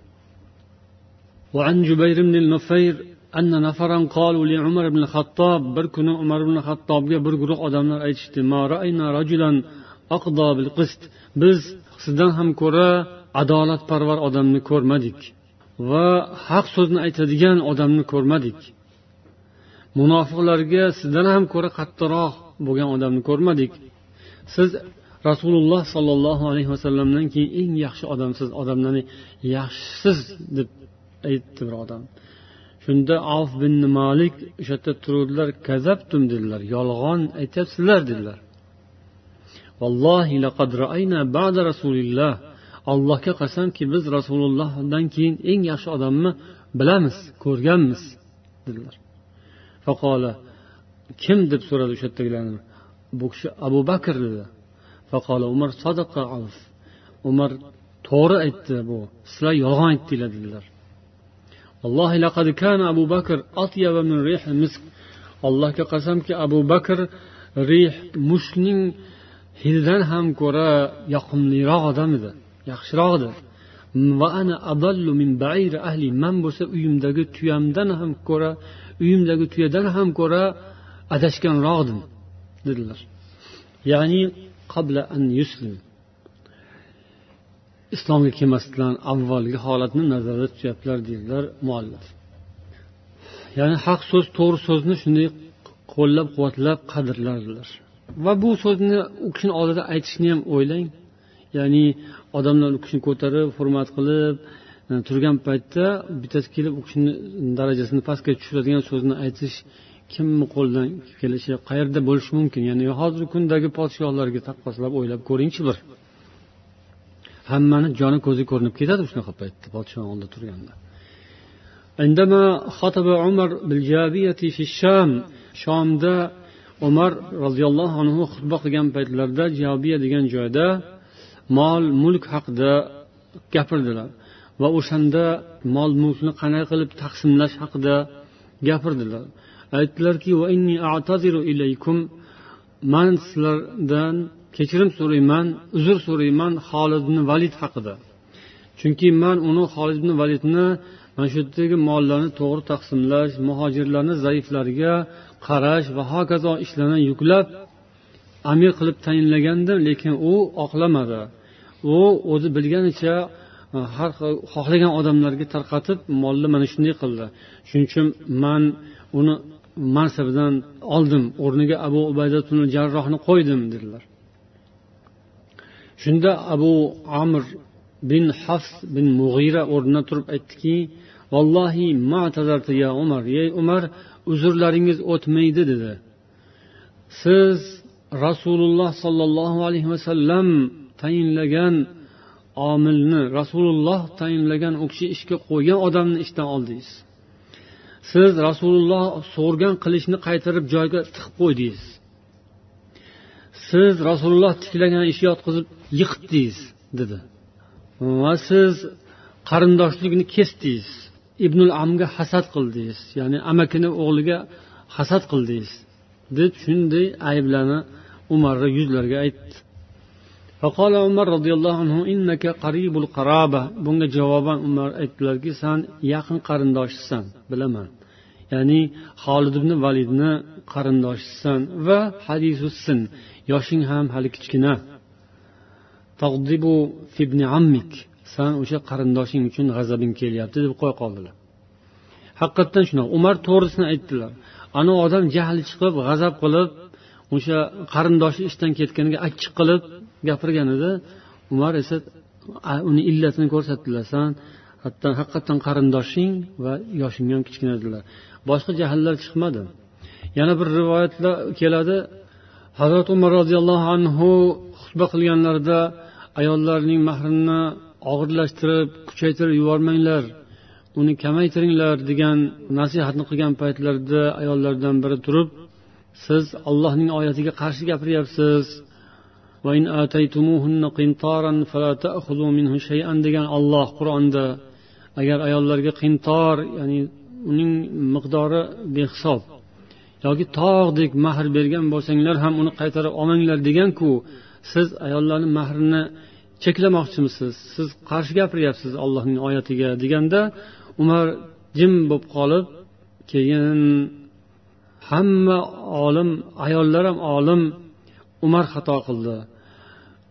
وعن جبير بن النفير أن نفرا قالوا لعمر بن الخطاب بركن عمر بن الخطاب bir guruh odamlar aytishdi ما رأينا رجلا أقضى بالقسط biz sizdan ham ko'ra adolatparvar odamni ko'rmadik va haq so'zni aytadigan odamni ko'rmadik Munofiqlarga sizdan ham ko'ra qattiqroq bo'lgan odamni ko'rmadik. Siz rasululloh sollallohu alayhi vasallamdan keyin eng yaxshi odamsiz odamlarni yaxshisiz deb aytdi bir odam. Shunda avf bin malik o'sha yerda turuvdilar kazabtum dedilar. Yolg'on aytyapsizlar dedilar. Vallohi laqad ra'ayna ba'da rasulillah allohga qasamki biz rasulullohdan keyin eng yaxshi odamni bilamiz ko'rganmiz dedilar. Faqola kim deb so'radi o'sha yerdagilarni? Bu kishi abu bakr dedi. Faqola umar sadaqa umar to'g'ri aytdi bu. Sizlar yolg'on aytdinglar dedilar. Allohi laqad kana abu bakr atyaba min rih misk. Allohga qasamki abu bakr rih mushning hididan ham ko'ra yoqimliroq odam edi yaxshiroq edi. Va ana adallu min bair ahli. Man bo'lsa uyimdagi tuyamdan ham ko'ra uyimdagi tuyadan ham ko'ra adashganroqdim dedilar. Ya'ni qabla an yuslim. Islomga kelmasdan avvalgi holatni nazarda tutyaptilar deydilar muallif. Ya'ni haq so'z to'g'ri so'zni shunday qo'llab quvvatlab qadrlardilar. Va bu so'zni u kishini oldida aytishni ham o'ylang. Ya'ni odamlar u kishini ko'tarib hurmat qilib turgan paytda bittasi kelib u kishini darajasini pastga tushiradigan so'zni aytish kimni qo'lidan kelishi qayerda bo'lishi mumkin ya'ni hozirgi kundagi podshohlarga taqqoslab o'ylab ko'ringchi bir hammani joni ko'zi ko'rinib ketadi shunaqa paytda podsho oldida turganda عندما خطب عمر بالجابية في الشام shomda umar roziyallohu anhu xutba qilgan paytlarida jabiya degan joyda mol mulk haqida gapirdilar Va o'shanda mol mulkni qanday qilib taqsimlash haqida gapirdilar. Aytdilarki man sizlardan kechirim so'rayman uzr so'rayman xolid ibn valid haqida. Chunki man uni xolid ibn validni mana shu yerdagi mollarni to'g'ri taqsimlash muhojirlarni zaiflarga qarash va hokazo ishlarni yuklab amir qilib tayinlagandim lekin u oqlamadi. U o'zi bilganicha har har xohlagan odamlarga tarqatib molni mana shunday qildi. Shuning uchun man uni mansabidan oldim o'rniga abu ubaydatun jarrohni qo'ydim dedilar. Shunda abu amir bin hafs bin mug'ira o'rnidan turib aytdiki vallohi ya umar ey umar uzrlaringiz o'tmaydi dedi. Siz rasululloh sollallohu alayhi vasallam tayinlagan omilni rasululloh tayinlagan u kishi ishga qo'ygan odamni ishdan oldingiz. Siz rasululloh so'rgan qilishni qaytarib joyiga tiqib qo'ydingiz. Siz rasululloh tiklagan ishga yotqizib yiqitdingiz dedi. Va siz qarindoshlikni kesdingiz. Ibnul amga hasad qildingiz ya'ni amakini o'g'liga hasad qildingiz deb shunday ayblarni umarni yuzlariga aytdi. فقال عمر رضي الله عنه إنك قريب القرابة bunga javoban umar aytdilarki san yaqin qarindoshisan bilaman ya'ni holid ibn validni qarindoshisan va hadisussin yoshing ham hali kichkina san o'sha qarindoshing uchun g'azabing kelyapti deb qo'ya qoldilar haqiqatdan shunaqa umar to'g'risini aytdilar ana odam jahli chiqib g'azab qilib o'sha qarindoshi ishdan ketganiga achchiq qilib gapirganida umar esa uni illatini ko'rsatdilar san hatto haqiqatdan qarindoshing va yoshing ham kichkina dedilar boshqa jahllar chiqmadi. Yana bir rivoyatda keladi. Hazrati umar roziyallohu anhu xutba qilganlarida ayollarning mahrini og'irlashtirib kuchaytirib yubormanglar uni kamaytiringlar degan nasihatni qilgan paytlarida ayollardan biri turib siz allohning oyatiga qarshi gapiryapsiz degan olloh qur'onda agar ayollarga qintor ya'ni uning miqdori behisob. Yoki tog'dek mahr bergan bo'lsanglar ham uni qaytarib olmanglar deganku siz ayollarni mahrini cheklamoqchimisiz? Siz qarshi gapiryapsiz allohning oyatiga deganda umar jim bo'lib qolib keyin hamma olim ayollar ham olim umar xato qildi.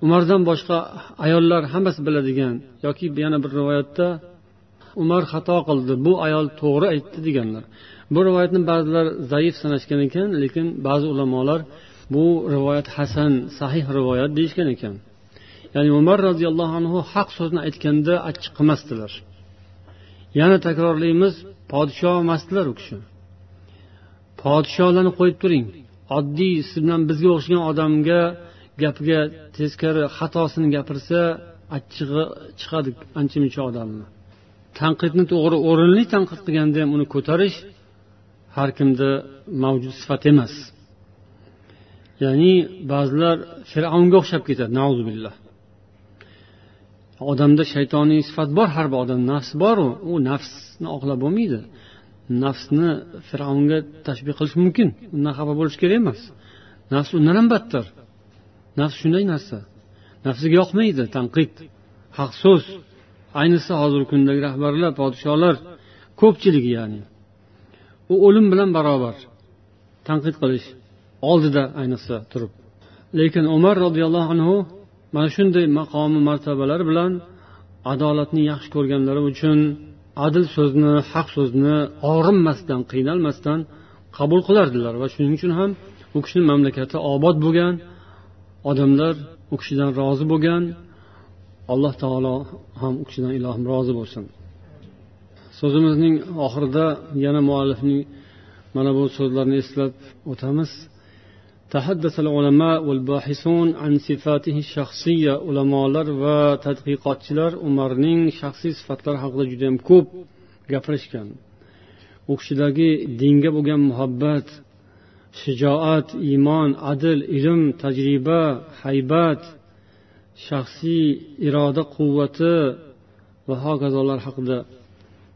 Umardan boshqa ayollar hammasi biladigan yoki yana bir rivoyatda umar xato qildi bu ayol to'g'ri aytdi deganlar. Bu rivoyatni ba'zilar zaif sanashgan ekan lekin ba'zi ulamolar bu rivoyat hasan sahih rivoyat deyishgan ekan. Ya'ni umar roziyallohu anhu haq so'zni aytganda achchiq qilmasdilar. Yana takrorlaymiz podsho emasdilar u kishi. Podsholarni qo'yib turing oddiy siz bilan bizga o'xshagan odamga gapiga teskari xatosini gapirsa achchig'i chiqadi ancha muncha odamni tanqidni to'g'ri o'rinli tanqid qilganda ham uni ko'tarish har kimda mavjud sifat emas. Ya'ni ba'zilar fir'avnga o'xshab ketadi billah. Odamda shaytoniy sifat bor har bir odam nafs boru u nafsni oqlab bo'lmaydi. Nafsni fir'avnga tashbih qilish mumkin undan xafa bo'lish kerak emas. Nafs undan ham battar. Nafs shunday narsa. Nafsiga yoqmaydi tanqid haq so'z. Ayniqsa hozirgi kundagi rahbarlar podsholar ko'pchiligi ya'ni. U o'lim bilan barobar. Tanqid qilish oldida ayniqsa turib. Lekin umar roziyallohu anhu mana shunday maqomi martabalar bilan adolatni yaxshi ko'rganlari uchun adil so'zni haq so'zni og'rinmasdan qiynalmasdan qabul qilardilar. Va shuning uchun ham u kishini mamlakati obod bo'lgan odamlar u kishidan rozi bo'lgan alloh taolo ham u kishidan ilohim rozi bo'lsin so'zimizning oxirida yana muallifning mana bu so'zlarini eslab o'tamiz تحدث العلماء والباحثون عن صفاته الشخصية ulamolar va tadqiqotchilar umarning shaxsiy sifatlari haqida judayam ko'p gapirishgan u kishidagi dinga bo'lgan muhabbat shijoat iymon adl ilm tajriba haybat shaxsiy iroda quvvati va hokazolar haqida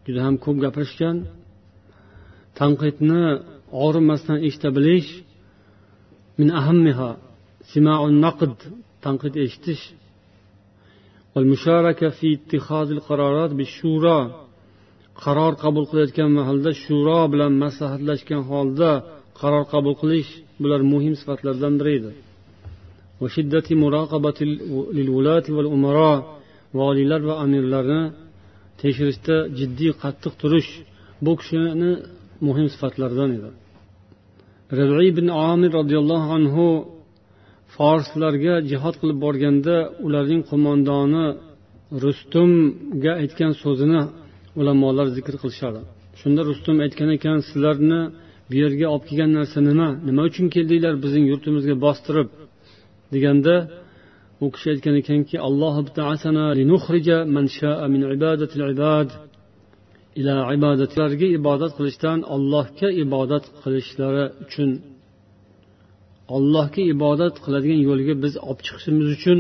juda ham ko'p gapirishgan tanqidni og'rimasdan eshita bilish min ahammiha سماع النقد تنقد eshitish والمشاركة في اتخاذ القرارات بالشورى qaror qabul qilayotgan mahalda shuro bilan maslahatlashgan holda qaror qabul qilish bular muhim sifatlardan biri edi. Voliylar va amirlarni tekshirishda jiddiy qattiq turish bu kishini muhim sifatlaridan edi. Rabiy ibn omir roziyallohu anhu forslarga jihod qilib borganda ularning qo'mondoni rustumga aytgan so'zini ulamolar zikr qilishadi. Shunda rustum aytgan ekan sizlarni bu yerga olib kelgan narsa nima? Nima uchun keldinglar bizning yurtimizga bostirib? Deganda u kishi aytgan ekanki alloh ila ibodatlarga ibodat qilishdan allohga ibodat qilishlari uchun. Ollohga ibodat qiladigan yo'lga biz olib chiqishimiz uchun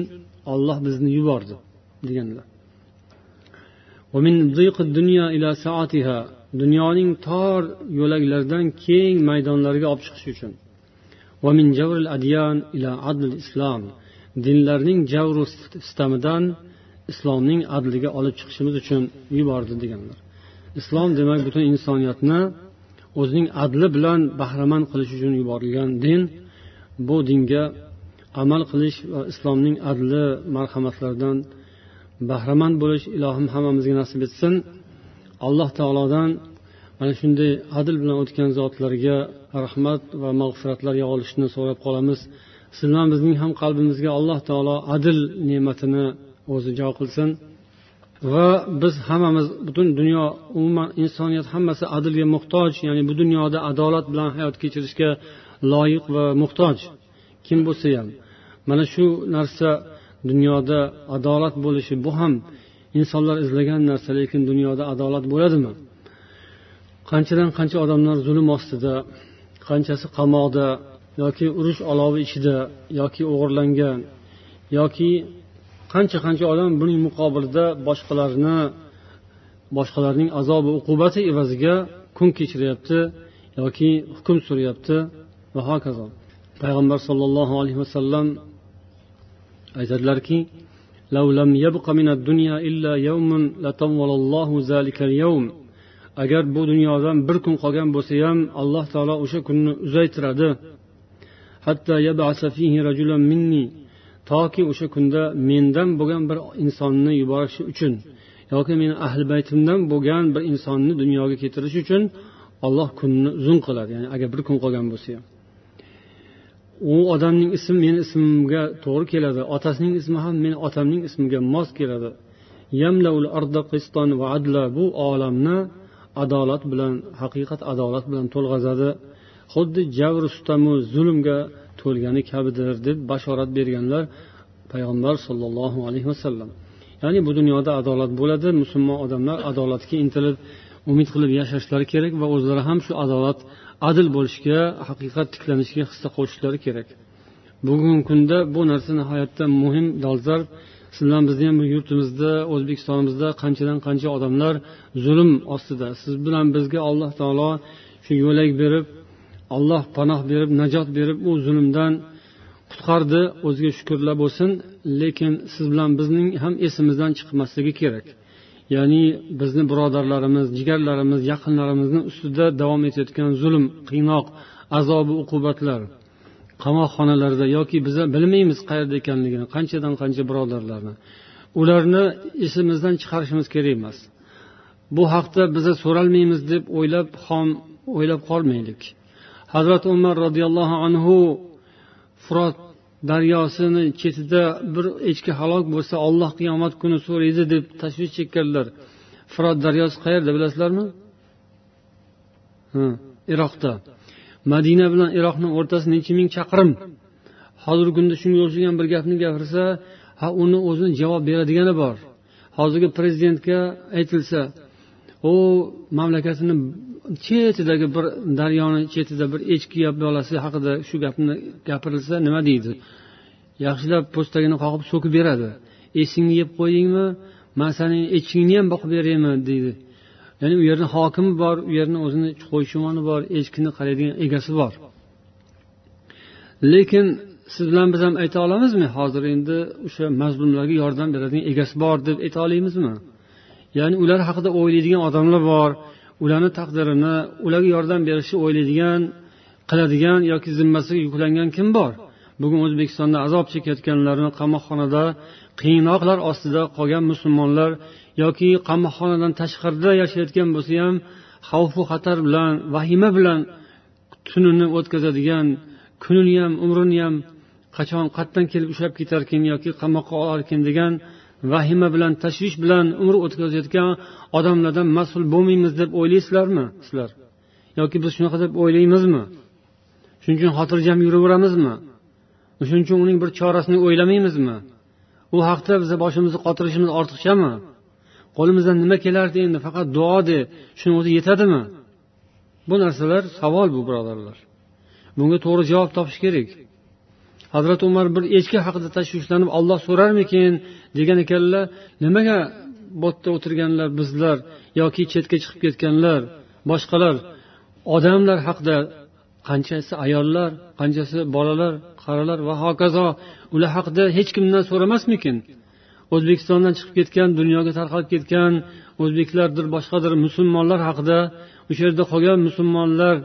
olloh bizni yubordi deganlar. Dunyoning tor yo'laklaridan keng maydonlarga olib chiqish uchun. Dinlarning javru sistamidan islomning adliga olib chiqishimiz uchun yubordi deganlar. Islom demak butun insoniyatni o'zining adli bilan bahramand qilish uchun yuborilgan din. Bu dinga amal qilish va islomning adli marhamatlaridan bahramand bo'lish ilohim hammamizga nasib etsin. Alloh taolodan mana shunday adl bilan o'tgan zotlarga rahmat va mag'firatlar yog'ilishini so'rab qolamiz. Siz bilan bizning ham qalbimizga alloh taolo adl ne'matini o'zi jo qilsin. Va biz hammamiz butun dunyo umuman insoniyat hammasi adlga muhtoj ya'ni bu dunyoda adolat bilan hayot kechirishga loyiq va muhtoj. Kim bo'lsa ham. Mana shu narsa dunyoda adolat bo'lishi bu ham insonlar izlagan narsa lekin dunyoda adolat bo'ladimi? Qanchadan qancha odamlar zulm ostida qanchasi qamoqda yoki urush olovi ichida yoki o'g'irlangan yoki qancha qancha odam buning muqobilida boshqalarni boshqalarning azobi uqubati evaziga kun kechiryapti yoki hukm suryapti va hokazo. Payg'ambar sollallohu alayhi vasallam aytadilarki agar bu dunyodan bir kun qolgan bo'lsa ham alloh taolo o'sha kunni uzaytiradi. Toki o'sha kunda mendan bo'lgan bir insonni yuborishi uchun yoki meni ahli baytimdan bo'lgan bir insonni dunyoga keltirish uchun olloh kunni uzun qiladi. Ya'ni agar bir kun qolgan bo'lsa ham. U odamning ismi meni ismimga to'g'ri keladi otasining ismi ham meni otamning ismiga mos keladi. Bu olamni adolat bilan haqiqat adolat bilan to'lg'azadi. Xuddi javr sutamu zulmga to'lgani kabidir deb bashorat berganlar payg'ambar sollallohu alayhi vasallam. Ya'ni bu dunyoda adolat bo'ladi musulmon odamlar adolatga intilib umid qilib yashashlari kerak va o'zlari ham shu adolat adil bo'lishga haqiqat tiklanishiga hissa qo'shishlari kerak. Bugungi kunda bu narsa nihoyatda muhim dolzarb. Siz bilan bizni ham yurtimizda o'zbekistonimizda qanchadan qancha odamlar zulm ostida. Siz bilan bizga alloh taolo shu yo'lak berib alloh panoh berib najot berib u zulmdan qutqardi o'ziga shukurlar bo'lsin. Lekin siz bilan bizning ham esimizdan chiqmasligi kerak. Ya'ni bizni birodarlarimiz jigarlarimiz yaqinlarimizni ustida davom etayotgan zulm qiynoq azobi uqubatlar qamoqxonalarda yoki biz bilmaymiz qayerda ekanligini qanchadan qancha birodarlarni. Ularni esimizdan chiqarishimiz kerak emas. Bu haqda biza so'ralmaymiz deb o'ylab xom o'ylab qolmaylik. Hazrati umar roziyallohu anhu furot daryosini chetida bir echki halok bo'lsa olloh qiyomat kuni so'raydi deb tashvish chekkanlar. Firot daryosi qayerda bilasizlarmi? Iroqda. Madina bilan iroqni o'rtasi necha ming chaqirim? Hozirgi kunda shunga o'xshagan bir gapni gapirsa ha uni o'zini javob beradigani bor. Hozirgi prezidentga aytilsa u mamlakatini chetidagi bir daryoni chetida bir echki bolasi haqida shu gapni gapirilsa nima deydi? Yaxshilab po'stagini qoqib so'kib beradi. Esingni yeb qo'ydingmi man sani echkingni ham boqib beraymi deydi. Ya'ni u yerni hokimi bor u yerni o'zini qo'yshumoni bor echkini qaraydigan egasi bor. Lekin siz bilan biz ham ayta olamizmi hozir endi o'sha mazlumlarga yordam beradigan egasi bor deb ayta olamizmi ya'ni ular haqida o'ylaydigan odamlar bor ularni taqdirini ularga yordam berishni o'ylaydigan qiladigan yoki zimmasiga yuklangan kim bor? Bugun o'zbekistonda azob chekayotganlarni qamoqxonada qiynoqlar ostida qolgan musulmonlar yoki qamoqxonadan tashqarida yashayotgan bo'lsa ham xavfu xatar bilan vahima bilan tunini o'tkazadigan kunini ham umrini ham qachon qayerdan kelib ushlab ketarkin yoki qamoqqa olarkin degan vahima bilan tashvish bilan umr o'tkazayotgan odamlardan mas'ul bo'lmaymiz deb o'ylaysizlarmi? Sizlar. Yoki biz shunaqa deb o'ylaymizmi? Shuning uchun xotirjam yuraveramizmi? Shuning uchun uning bir chorasini o'ylamaymizmi? U haqda biza boshimizni qotirishimiz ortiqchami? Qo'limizdan nima kelardi endi? Faqat duo de shuni o'zi yetadimi? Bu narsalar savol bu birodarlar. Bunga to'g'ri javob topish kerak hazrati umar bir echki haqida tashvishlanib olloh so'rarmikin? degan ekanlar nimaga bu yerda o'tirganlar bizlar yoki chetga chiqib ketganlar boshqalar odamlar haqida qanchasi ayollar qanchasi bolalar qarilar va hokazo ular haqida hech kimdan so'ramasmikin? O'zbekistondan chiqib ketgan dunyoga tarqalib ketgan o'zbeklardir boshqadir musulmonlar haqida o'sha yerda qolgan musulmonlar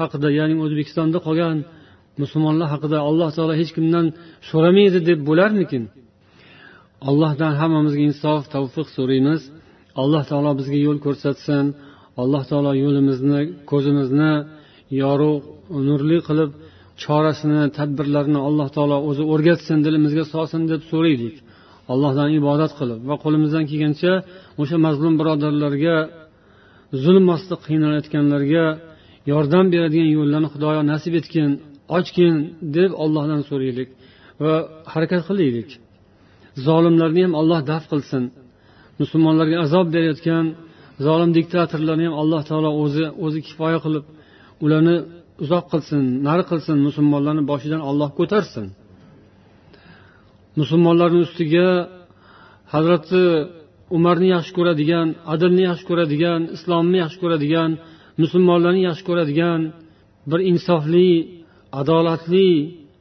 haqida ya'ni o'zbekistonda qolgan musulmonlar haqida alloh taolo hech kimdan so'ramaydi deb bo'larmikin? Allohdan hammamizga insof tavfiq so'raymiz. Alloh taolo bizga yo'l ko'rsatsin. Alloh taolo yo'limizni ko'zimizni yorug' nurli qilib chorasini tadbirlarini alloh taolo o'zi o'rgatsin dilimizga solsin deb so'raylik. Allohdan ibodat qilib va qo'limizdan kelgancha o'sha mazlum birodarlarga zulm ostida qiynalayotganlarga yordam beradigan yo'llarni xudoyo nasib etgin. Ochgin deb ollohdan so'raylik va harakat qilaylik. Zolimlarni ham alloh daf qilsin. Musulmonlarga azob berayotgan zolim diktatorlarni ham alloh taolo o'zi o'zi kifoya qilib ularni uzoq qilsin nari qilsin musulmonlarni boshidan olloh ko'tarsin. Musulmonlarni ustiga hazrati umarni yaxshi ko'radigan adilni yaxshi ko'radigan islomni yaxshi ko'radigan musulmonlarni yaxshi ko'radigan bir insofli adolatli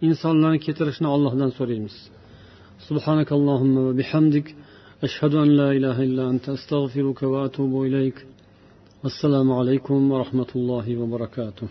insonlarni keltirishni allohdan so'raymiz سبحانك اللهم وبحمدك أشهد أن لا إله إلا أنت أستغفرك وأتوب إليك والسلام عليكم ورحمة الله وبركاته